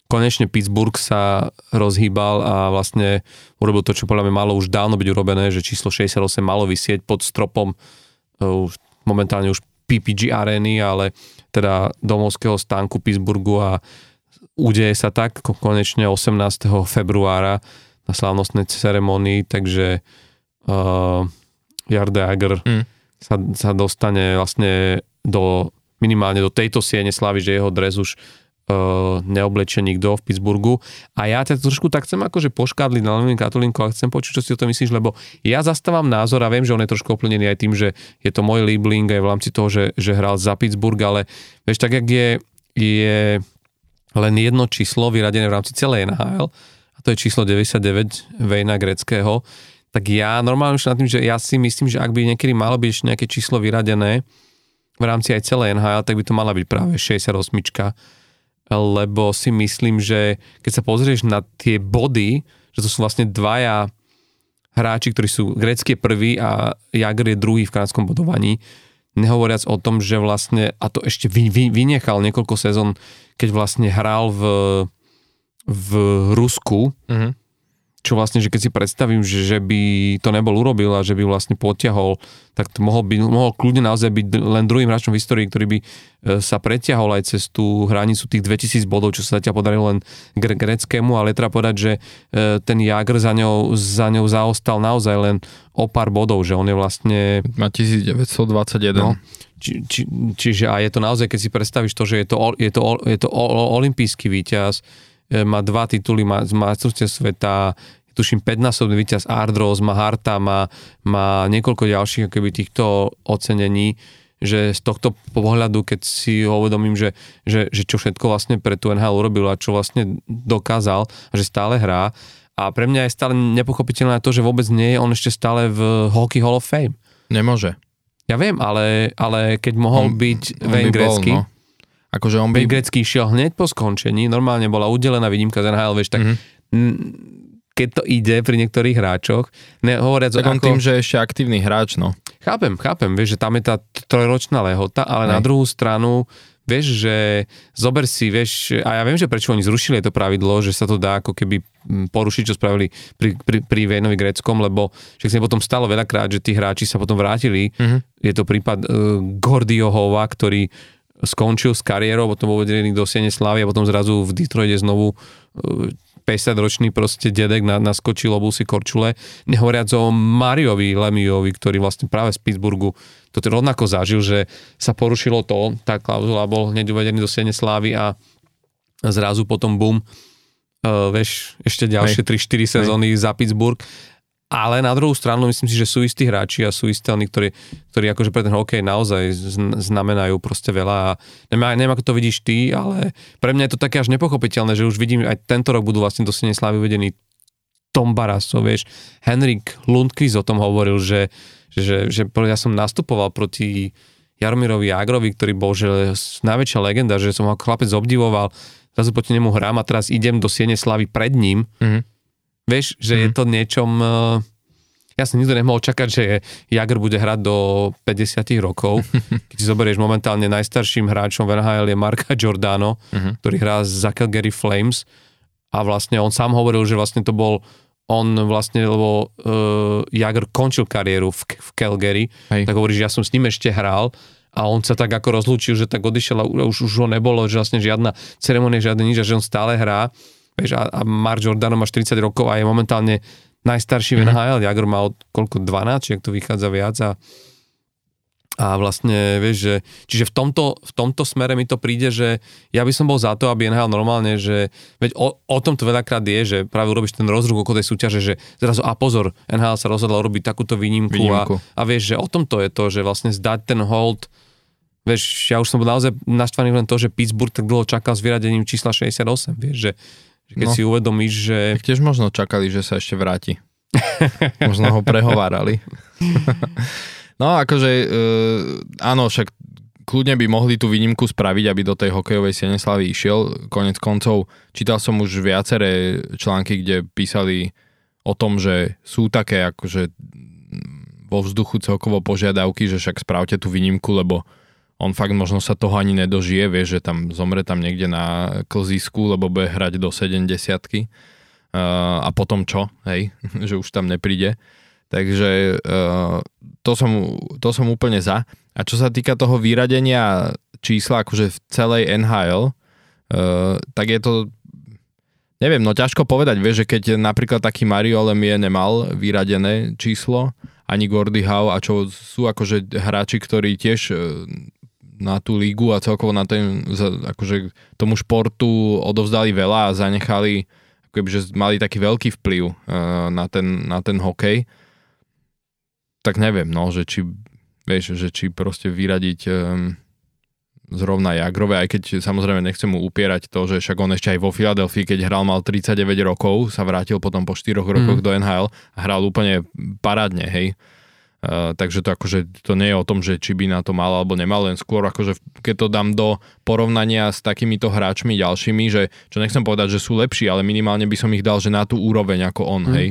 konečne Pittsburgh sa rozhýbal a vlastne urobil to, čo podľa mňa malo už dávno byť urobené, že číslo 68 malo vysieť pod stropom uh, momentálne už PPG arény, ale teda domovského stánku Pittsburghu a udeje sa tak konečne 18. februára na slávnostnej ceremonii, takže uh, Jarde Ager mm. sa, sa dostane vlastne do minimálne do tejto siene slavy, že jeho dres už uh, neoblečie nikto v Pittsburghu. A ja ťa trošku tak chcem akože poškádliť na Lenin Katolínku a chcem počuť, čo si o tom myslíš, lebo ja zastávam názor a viem, že on je trošku oplnený aj tým, že je to môj Liebling aj v rámci toho, že, že hral za Pittsburgh, ale vieš, tak jak je, je len jedno číslo vyradené v rámci celej NHL, a to je číslo 99 Vejna Greckého, tak ja normálne už na tým, že ja si myslím, že ak by niekedy malo byť nejaké číslo vyradené v rámci aj celej NHL, tak by to mala byť práve 68 lebo si myslím, že keď sa pozrieš na tie body, že to sú vlastne dvaja hráči, ktorí sú grecké prvý a Jagr je druhý v kanadskom bodovaní, nehovoriac o tom, že vlastne, a to ešte vy, vy, vynechal niekoľko sezón, keď vlastne hral v, v Rusku, mm-hmm. Čo vlastne, že keď si predstavím, že, že by to nebol urobil a že by vlastne potiahol, tak to mohol, by, mohol kľudne naozaj byť len druhým hráčom v histórii, ktorý by e, sa preťahol aj cez tú hranicu tých 2000 bodov, čo sa zatiaľ podarilo len gre- greckému, ale treba povedať, že e, ten Jagr za ňou, za ňou zaostal naozaj len o pár bodov, že on je vlastne... Má 1921. No, či, či, čiže a je to naozaj, keď si predstavíš to, že je to, je to, je to olimpijský víťaz, má dva tituly, má, má sveta, tuším 5-násobný víťaz Ardros, má Harta, má, má niekoľko ďalších akoby týchto ocenení, že z tohto pohľadu, keď si ho uvedomím, že, že, že čo všetko vlastne pre tú NHL urobil a čo vlastne dokázal že stále hrá. A pre mňa je stále nepochopiteľné to, že vôbec nie je on ešte stále v Hockey Hall of Fame. Nemôže. Ja viem, ale, ale keď mohol on, byť Wayne Gretzky, no Akože on by... Grecký šiel hneď po skončení, normálne bola udelená výnimka z NHL, vieš, tak mm-hmm. keď to ide pri niektorých hráčoch, nehovoriac tak on ako... tým, že je ešte aktívny hráč, no. Chápem, chápem, vieš, že tam je tá trojročná lehota, ale Hej. na druhú stranu vieš, že zober si, vieš, a ja viem, že prečo oni zrušili to pravidlo, že sa to dá ako keby porušiť, čo spravili pri, pri, pri Vejnovi Greckom, lebo však sa potom stalo veľakrát, že tí hráči sa potom vrátili. Mm-hmm. Je to prípad uh, Gordiohova, ktorý skončil s kariérou, potom vedený do Siene Slavy a potom zrazu v Detroite znovu 50-ročný e, proste dedek na, naskočil obul si korčule. Nehovoriac o Mariovi Lemiovi, ktorý vlastne práve z Pittsburghu to rovnako zažil, že sa porušilo to, tá klauzula bol hneď uvedený do Siene Slávy a zrazu potom bum, uh, vieš, ešte ďalšie 3-4 sezóny Hej. za Pittsburgh ale na druhú stranu myslím si, že sú istí hráči a sú istí oni, ktorí, ktorí akože pre ten hokej naozaj znamenajú proste veľa a neviem, neviem, ako to vidíš ty, ale pre mňa je to také až nepochopiteľné, že už vidím, aj tento rok budú vlastne do Slávy uvedení Tom Barrasso, vieš, Henrik Lundqvist o tom hovoril, že, že, že, že ja som nastupoval proti Jaromirovi Jagrovi, ktorý bol že najväčšia legenda, že som ho chlapec obdivoval, zrazu proti nemu hrám a teraz idem do Siene Slavy pred ním, mm-hmm Vieš, že mm. je mhm. to niečom... Eh, ja som nikto nemohol čakať, že Jagr bude hrať do 50 rokov. Keď si zoberieš momentálne najstarším hráčom v NHL je Marka Giordano, mm-hmm. ktorý hrá za Calgary Flames a vlastne on sám hovoril, že vlastne to bol on vlastne, lebo uh, Jagr končil kariéru v, v Calgary, Hej. tak hovorí, že ja som s ním ešte hral a on sa tak ako rozlúčil, že tak odišiel a už, už ho nebolo, že vlastne žiadna ceremonia, žiadne nič, že on stále hrá Vieš, a, a Mark Giordano má 40 rokov a je momentálne najstarší v mhm. NHL. Jagr má od koľko 12, či ak to vychádza viac a a vlastne, vieš, že, čiže v tomto, v tomto smere mi to príde, že ja by som bol za to, aby NHL normálne, že, veď o, o tom to veľakrát je, že práve urobíš ten rozruch okolo tej súťaže, že zrazu, a pozor, NHL sa rozhodla urobiť takúto výnimku, výnimku. A, a vieš, že o tom to je to, že vlastne zdať ten hold, vieš, ja už som bol naozaj naštvaný len to, že Pittsburgh tak dlho čakal s vyradením čísla 68, vieš, že keď no, si uvedomíš, že... Tak tiež možno čakali, že sa ešte vráti. možno ho prehovárali. no akože, e, áno, však kľudne by mohli tú výnimku spraviť, aby do tej hokejovej Sieneslavy išiel. Konec koncov čítal som už viaceré články, kde písali o tom, že sú také akože vo vzduchu celkovo požiadavky, že však spravte tú výnimku, lebo on fakt možno sa toho ani nedožije, vie, že tam zomre tam niekde na klzisku, lebo bude hrať do 70 uh, a potom čo, hej, že už tam nepríde. Takže uh, to, som, to som úplne za. A čo sa týka toho vyradenia čísla akože v celej NHL, uh, tak je to neviem, no ťažko povedať, vieš, že keď napríklad taký Mario Lemie nemal vyradené číslo, ani Gordy Howe a čo sú akože hráči, ktorí tiež na tú lígu a celkovo na ten, akože tomu športu odovzdali veľa a zanechali, akoby, že mali taký veľký vplyv uh, na, ten, na ten hokej, tak neviem, no, že či, vieš, že či proste vyradiť um, zrovna Jagrove, aj keď samozrejme nechcem mu upierať to, že však on ešte aj vo Filadelfii, keď hral, mal 39 rokov, sa vrátil potom po 4 rokoch mm. do NHL a hral úplne parádne, hej. Uh, takže to akože to nie je o tom, že či by na to mal alebo nemal, len skôr akože keď to dám do porovnania s takýmito hráčmi ďalšími, že čo nechcem povedať, že sú lepší, ale minimálne by som ich dal, že na tú úroveň ako on, mm. hej.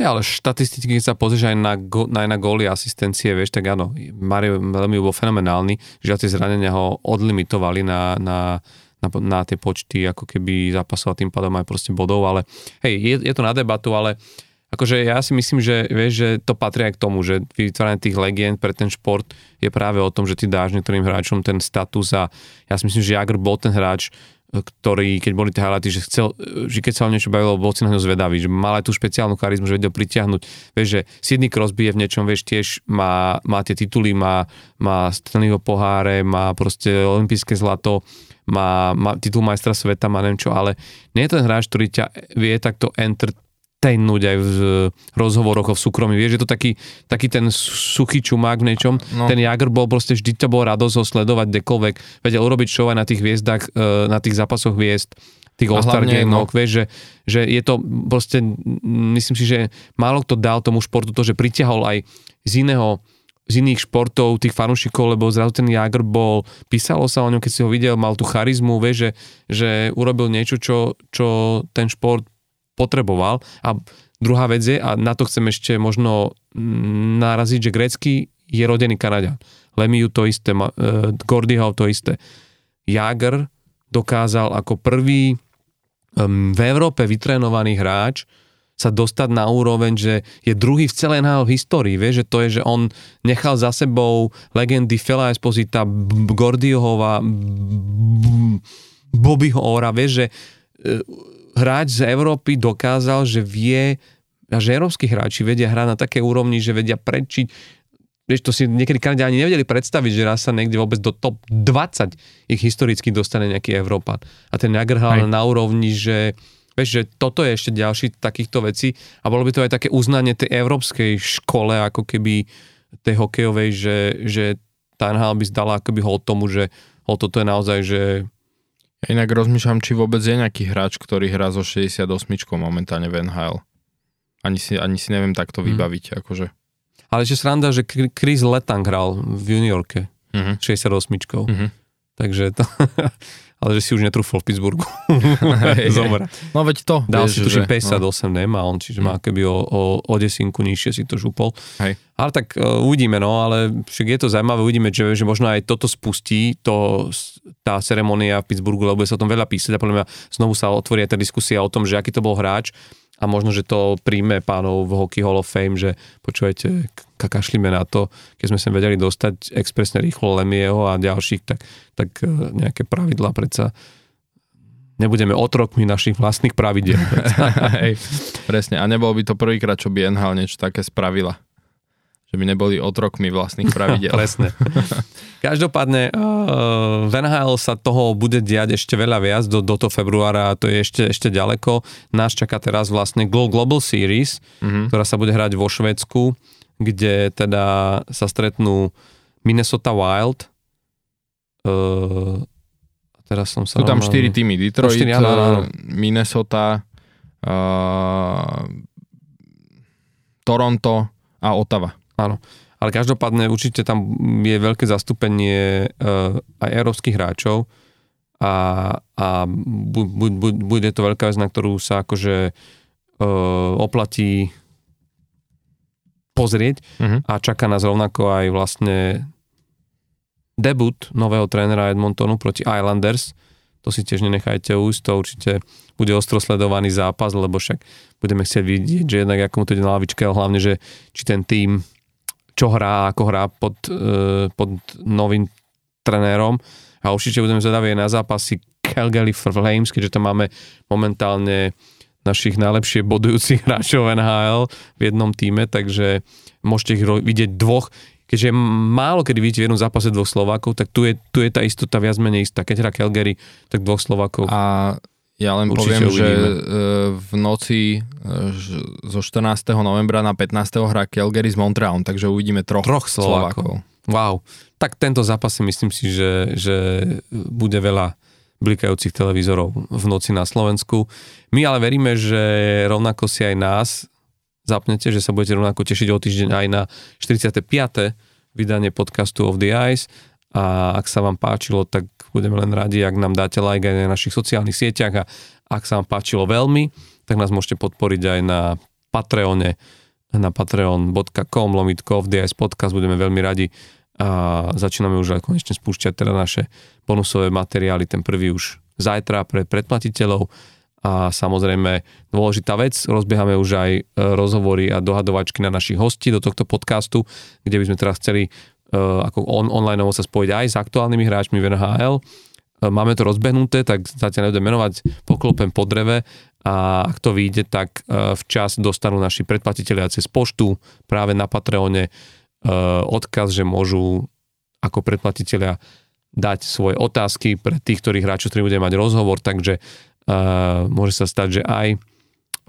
Ja, ale štatisticky, keď sa pozrieš aj na, go, aj na góly asistencie, vieš, tak áno, Mario veľmi bol fenomenálny, že tie zranenia ho odlimitovali na, na, na, na tie počty ako keby zápasov a tým pádom aj proste bodov, ale hej, je, je to na debatu, ale akože ja si myslím, že vieš, že to patrí aj k tomu, že vytváranie tých legend pre ten šport je práve o tom, že ty dáš niektorým hráčom ten status a ja si myslím, že Jagr bol ten hráč, ktorý, keď boli tie highlighty, že, chcel, že keď sa o niečo bavilo, bol si na ňo zvedavý, že mal aj tú špeciálnu charizmu, že vedel pritiahnuť. Vieš, že Sidney Crosby je v niečom, vieš, tiež má, má tie tituly, má, má Stanleyho poháre, má proste olympijské zlato, má, má titul majstra sveta, má neviem čo, ale nie je ten hráč, ktorý ťa vie takto enter, tajnúť aj v rozhovoroch v súkromí. Vieš, je to taký, taký ten suchý čumák v niečom. No. Ten Jagr bol proste vždy to bol radosť ho sledovať kdekoľvek. Vedel urobiť show aj na tých hviezdach, e, na tých zápasoch hviezd tých All-Star no. vieš, že, že je to proste, myslím si, že málo kto dal tomu športu to, že pritiahol aj z iného z iných športov, tých fanúšikov, lebo zrazu ten Jagr bol, písalo sa o ňom, keď si ho videl, mal tú charizmu, vieš, že, že urobil niečo, čo, čo ten šport potreboval. A druhá vec je, a na to chcem ešte možno naraziť, že grécky je rodený Kanaďan. Lemiu to isté, uh, to isté. Jager dokázal ako prvý v Európe vytrénovaný hráč sa dostať na úroveň, že je druhý v celej NHL histórii, vie, že to je, že on nechal za sebou legendy Fela Esposita, Gordiohova, Bobbyho Ora, vie, že uh, hráč z Európy dokázal, že vie, a že európsky hráči vedia hrať na také úrovni, že vedia prečiť, vieš, to si niekedy Kanadi ani nevedeli predstaviť, že raz sa niekde vôbec do top 20 ich historicky dostane nejaký Európan. A ten Jagr hral na úrovni, že vieš, že toto je ešte ďalší takýchto vecí. A bolo by to aj také uznanie tej európskej škole, ako keby tej hokejovej, že, že tá NHL by zdala akoby hol tomu, že hol toto je naozaj, že ja inak rozmýšľam, či vôbec je nejaký hráč, ktorý hrá zo 68 momentálne v NHL. Ani si, ani si neviem takto mhm. vybaviť. Mm. Akože. Ale ešte sranda, že Chris Letang hral v juniorke mm-hmm. 68 mm-hmm. Takže to... ale že si už netrúfol v Pittsburghu. Zomra. No veď to. Dal vieš, si tuším 58, no. nemá on, čiže má hm. keby o, o, o desinku nižšie si to župol. Hej. Ale tak uh, uvidíme, no, ale však je to zaujímavé, uvidíme, že, že možno aj toto spustí, to, tá ceremonia v Pittsburghu, lebo sa o tom veľa písať a podľa mňa znovu sa otvorí aj tá diskusia o tom, že aký to bol hráč a možno, že to príjme pánov v Hockey Hall of Fame, že počujete, kakašlíme na to, keď sme sa vedeli dostať expresne rýchlo Lemieho a ďalších, tak, tak e, nejaké pravidlá predsa nebudeme otrokmi našich vlastných pravidel. Hej, presne. A nebol by to prvýkrát, čo by NHL niečo také spravila že by neboli otrokmi vlastných pravidel. Presne. Každopádne uh, v NHL sa toho bude diať ešte veľa viac do, do toho februára a to je ešte, ešte ďaleko. Nás čaká teraz vlastne Global Series, mm-hmm. ktorá sa bude hrať vo Švedsku, kde teda sa stretnú Minnesota Wild. Uh, teraz som sa... Sú tam 4 týmy. Detroit, 4, áno, áno. Minnesota, uh, Toronto a Ottawa. Áno. Ale každopádne určite tam je veľké zastúpenie uh, aj európskych hráčov a, a bu, bu, bu, bude to veľká vec, na ktorú sa akože uh, oplatí pozrieť uh-huh. a čaká nás rovnako aj vlastne debut nového trénera Edmontonu proti Islanders. To si tiež nenechajte újsť, to určite bude ostro sledovaný zápas, lebo však budeme chcieť vidieť, že jednak ako mu to ide na lavičke, ale hlavne, že či ten tým čo hrá, ako hrá pod, e, pod novým trenérom a určite budeme zvedaví na zápasy Calgary Flames, keďže tam máme momentálne našich najlepšie bodujúcich hráčov NHL v jednom týme, takže môžete ich vidieť dvoch, keďže málo kedy vidíte v jednom zápase dvoch Slovákov, tak tu je, tu je tá istota viac menej istá. Keď hrá Calgary, tak dvoch Slovákov. A ja len Určite poviem, uvidíme. že v noci e, zo 14. novembra na 15. hrá Calgary s Montrealom, takže uvidíme troch, troch Slovákov. Slovákov. Wow. Tak tento zápas si myslím si, že, že bude veľa blikajúcich televízorov v noci na Slovensku. My ale veríme, že rovnako si aj nás zapnete, že sa budete rovnako tešiť o týždeň aj na 45. vydanie podcastu of the Ice a ak sa vám páčilo, tak Budeme len radi, ak nám dáte like aj na našich sociálnych sieťach a ak sa vám páčilo veľmi, tak nás môžete podporiť aj na Patreone, na patreon.com lomitko DS podcast, budeme veľmi radi a začíname už aj konečne spúšťať teda naše bonusové materiály, ten prvý už zajtra pre predplatiteľov a samozrejme dôležitá vec, rozbiehame už aj e, rozhovory a dohadovačky na našich hostí do tohto podcastu, kde by sme teraz chceli uh, ako on, online sa spojiť aj s aktuálnymi hráčmi v NHL. Uh, máme to rozbehnuté, tak zatiaľ nebudem menovať, poklopem po dreve a ak to vyjde, tak včas dostanú naši predplatiteľia cez poštu práve na Patreone odkaz, že môžu ako predplatiteľia dať svoje otázky pre tých, ktorých hráčov, ktorí bude mať rozhovor, takže uh, môže sa stať, že aj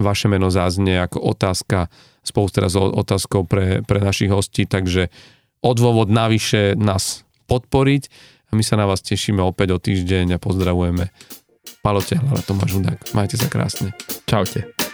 vaše meno záznie ako otázka spolu teraz s otázkou pre, pre našich hostí, takže odôvod navyše nás podporiť a my sa na vás tešíme opäť o týždeň a pozdravujeme Palo Tehla a Tomáš Hudák. Majte sa krásne. Čaute.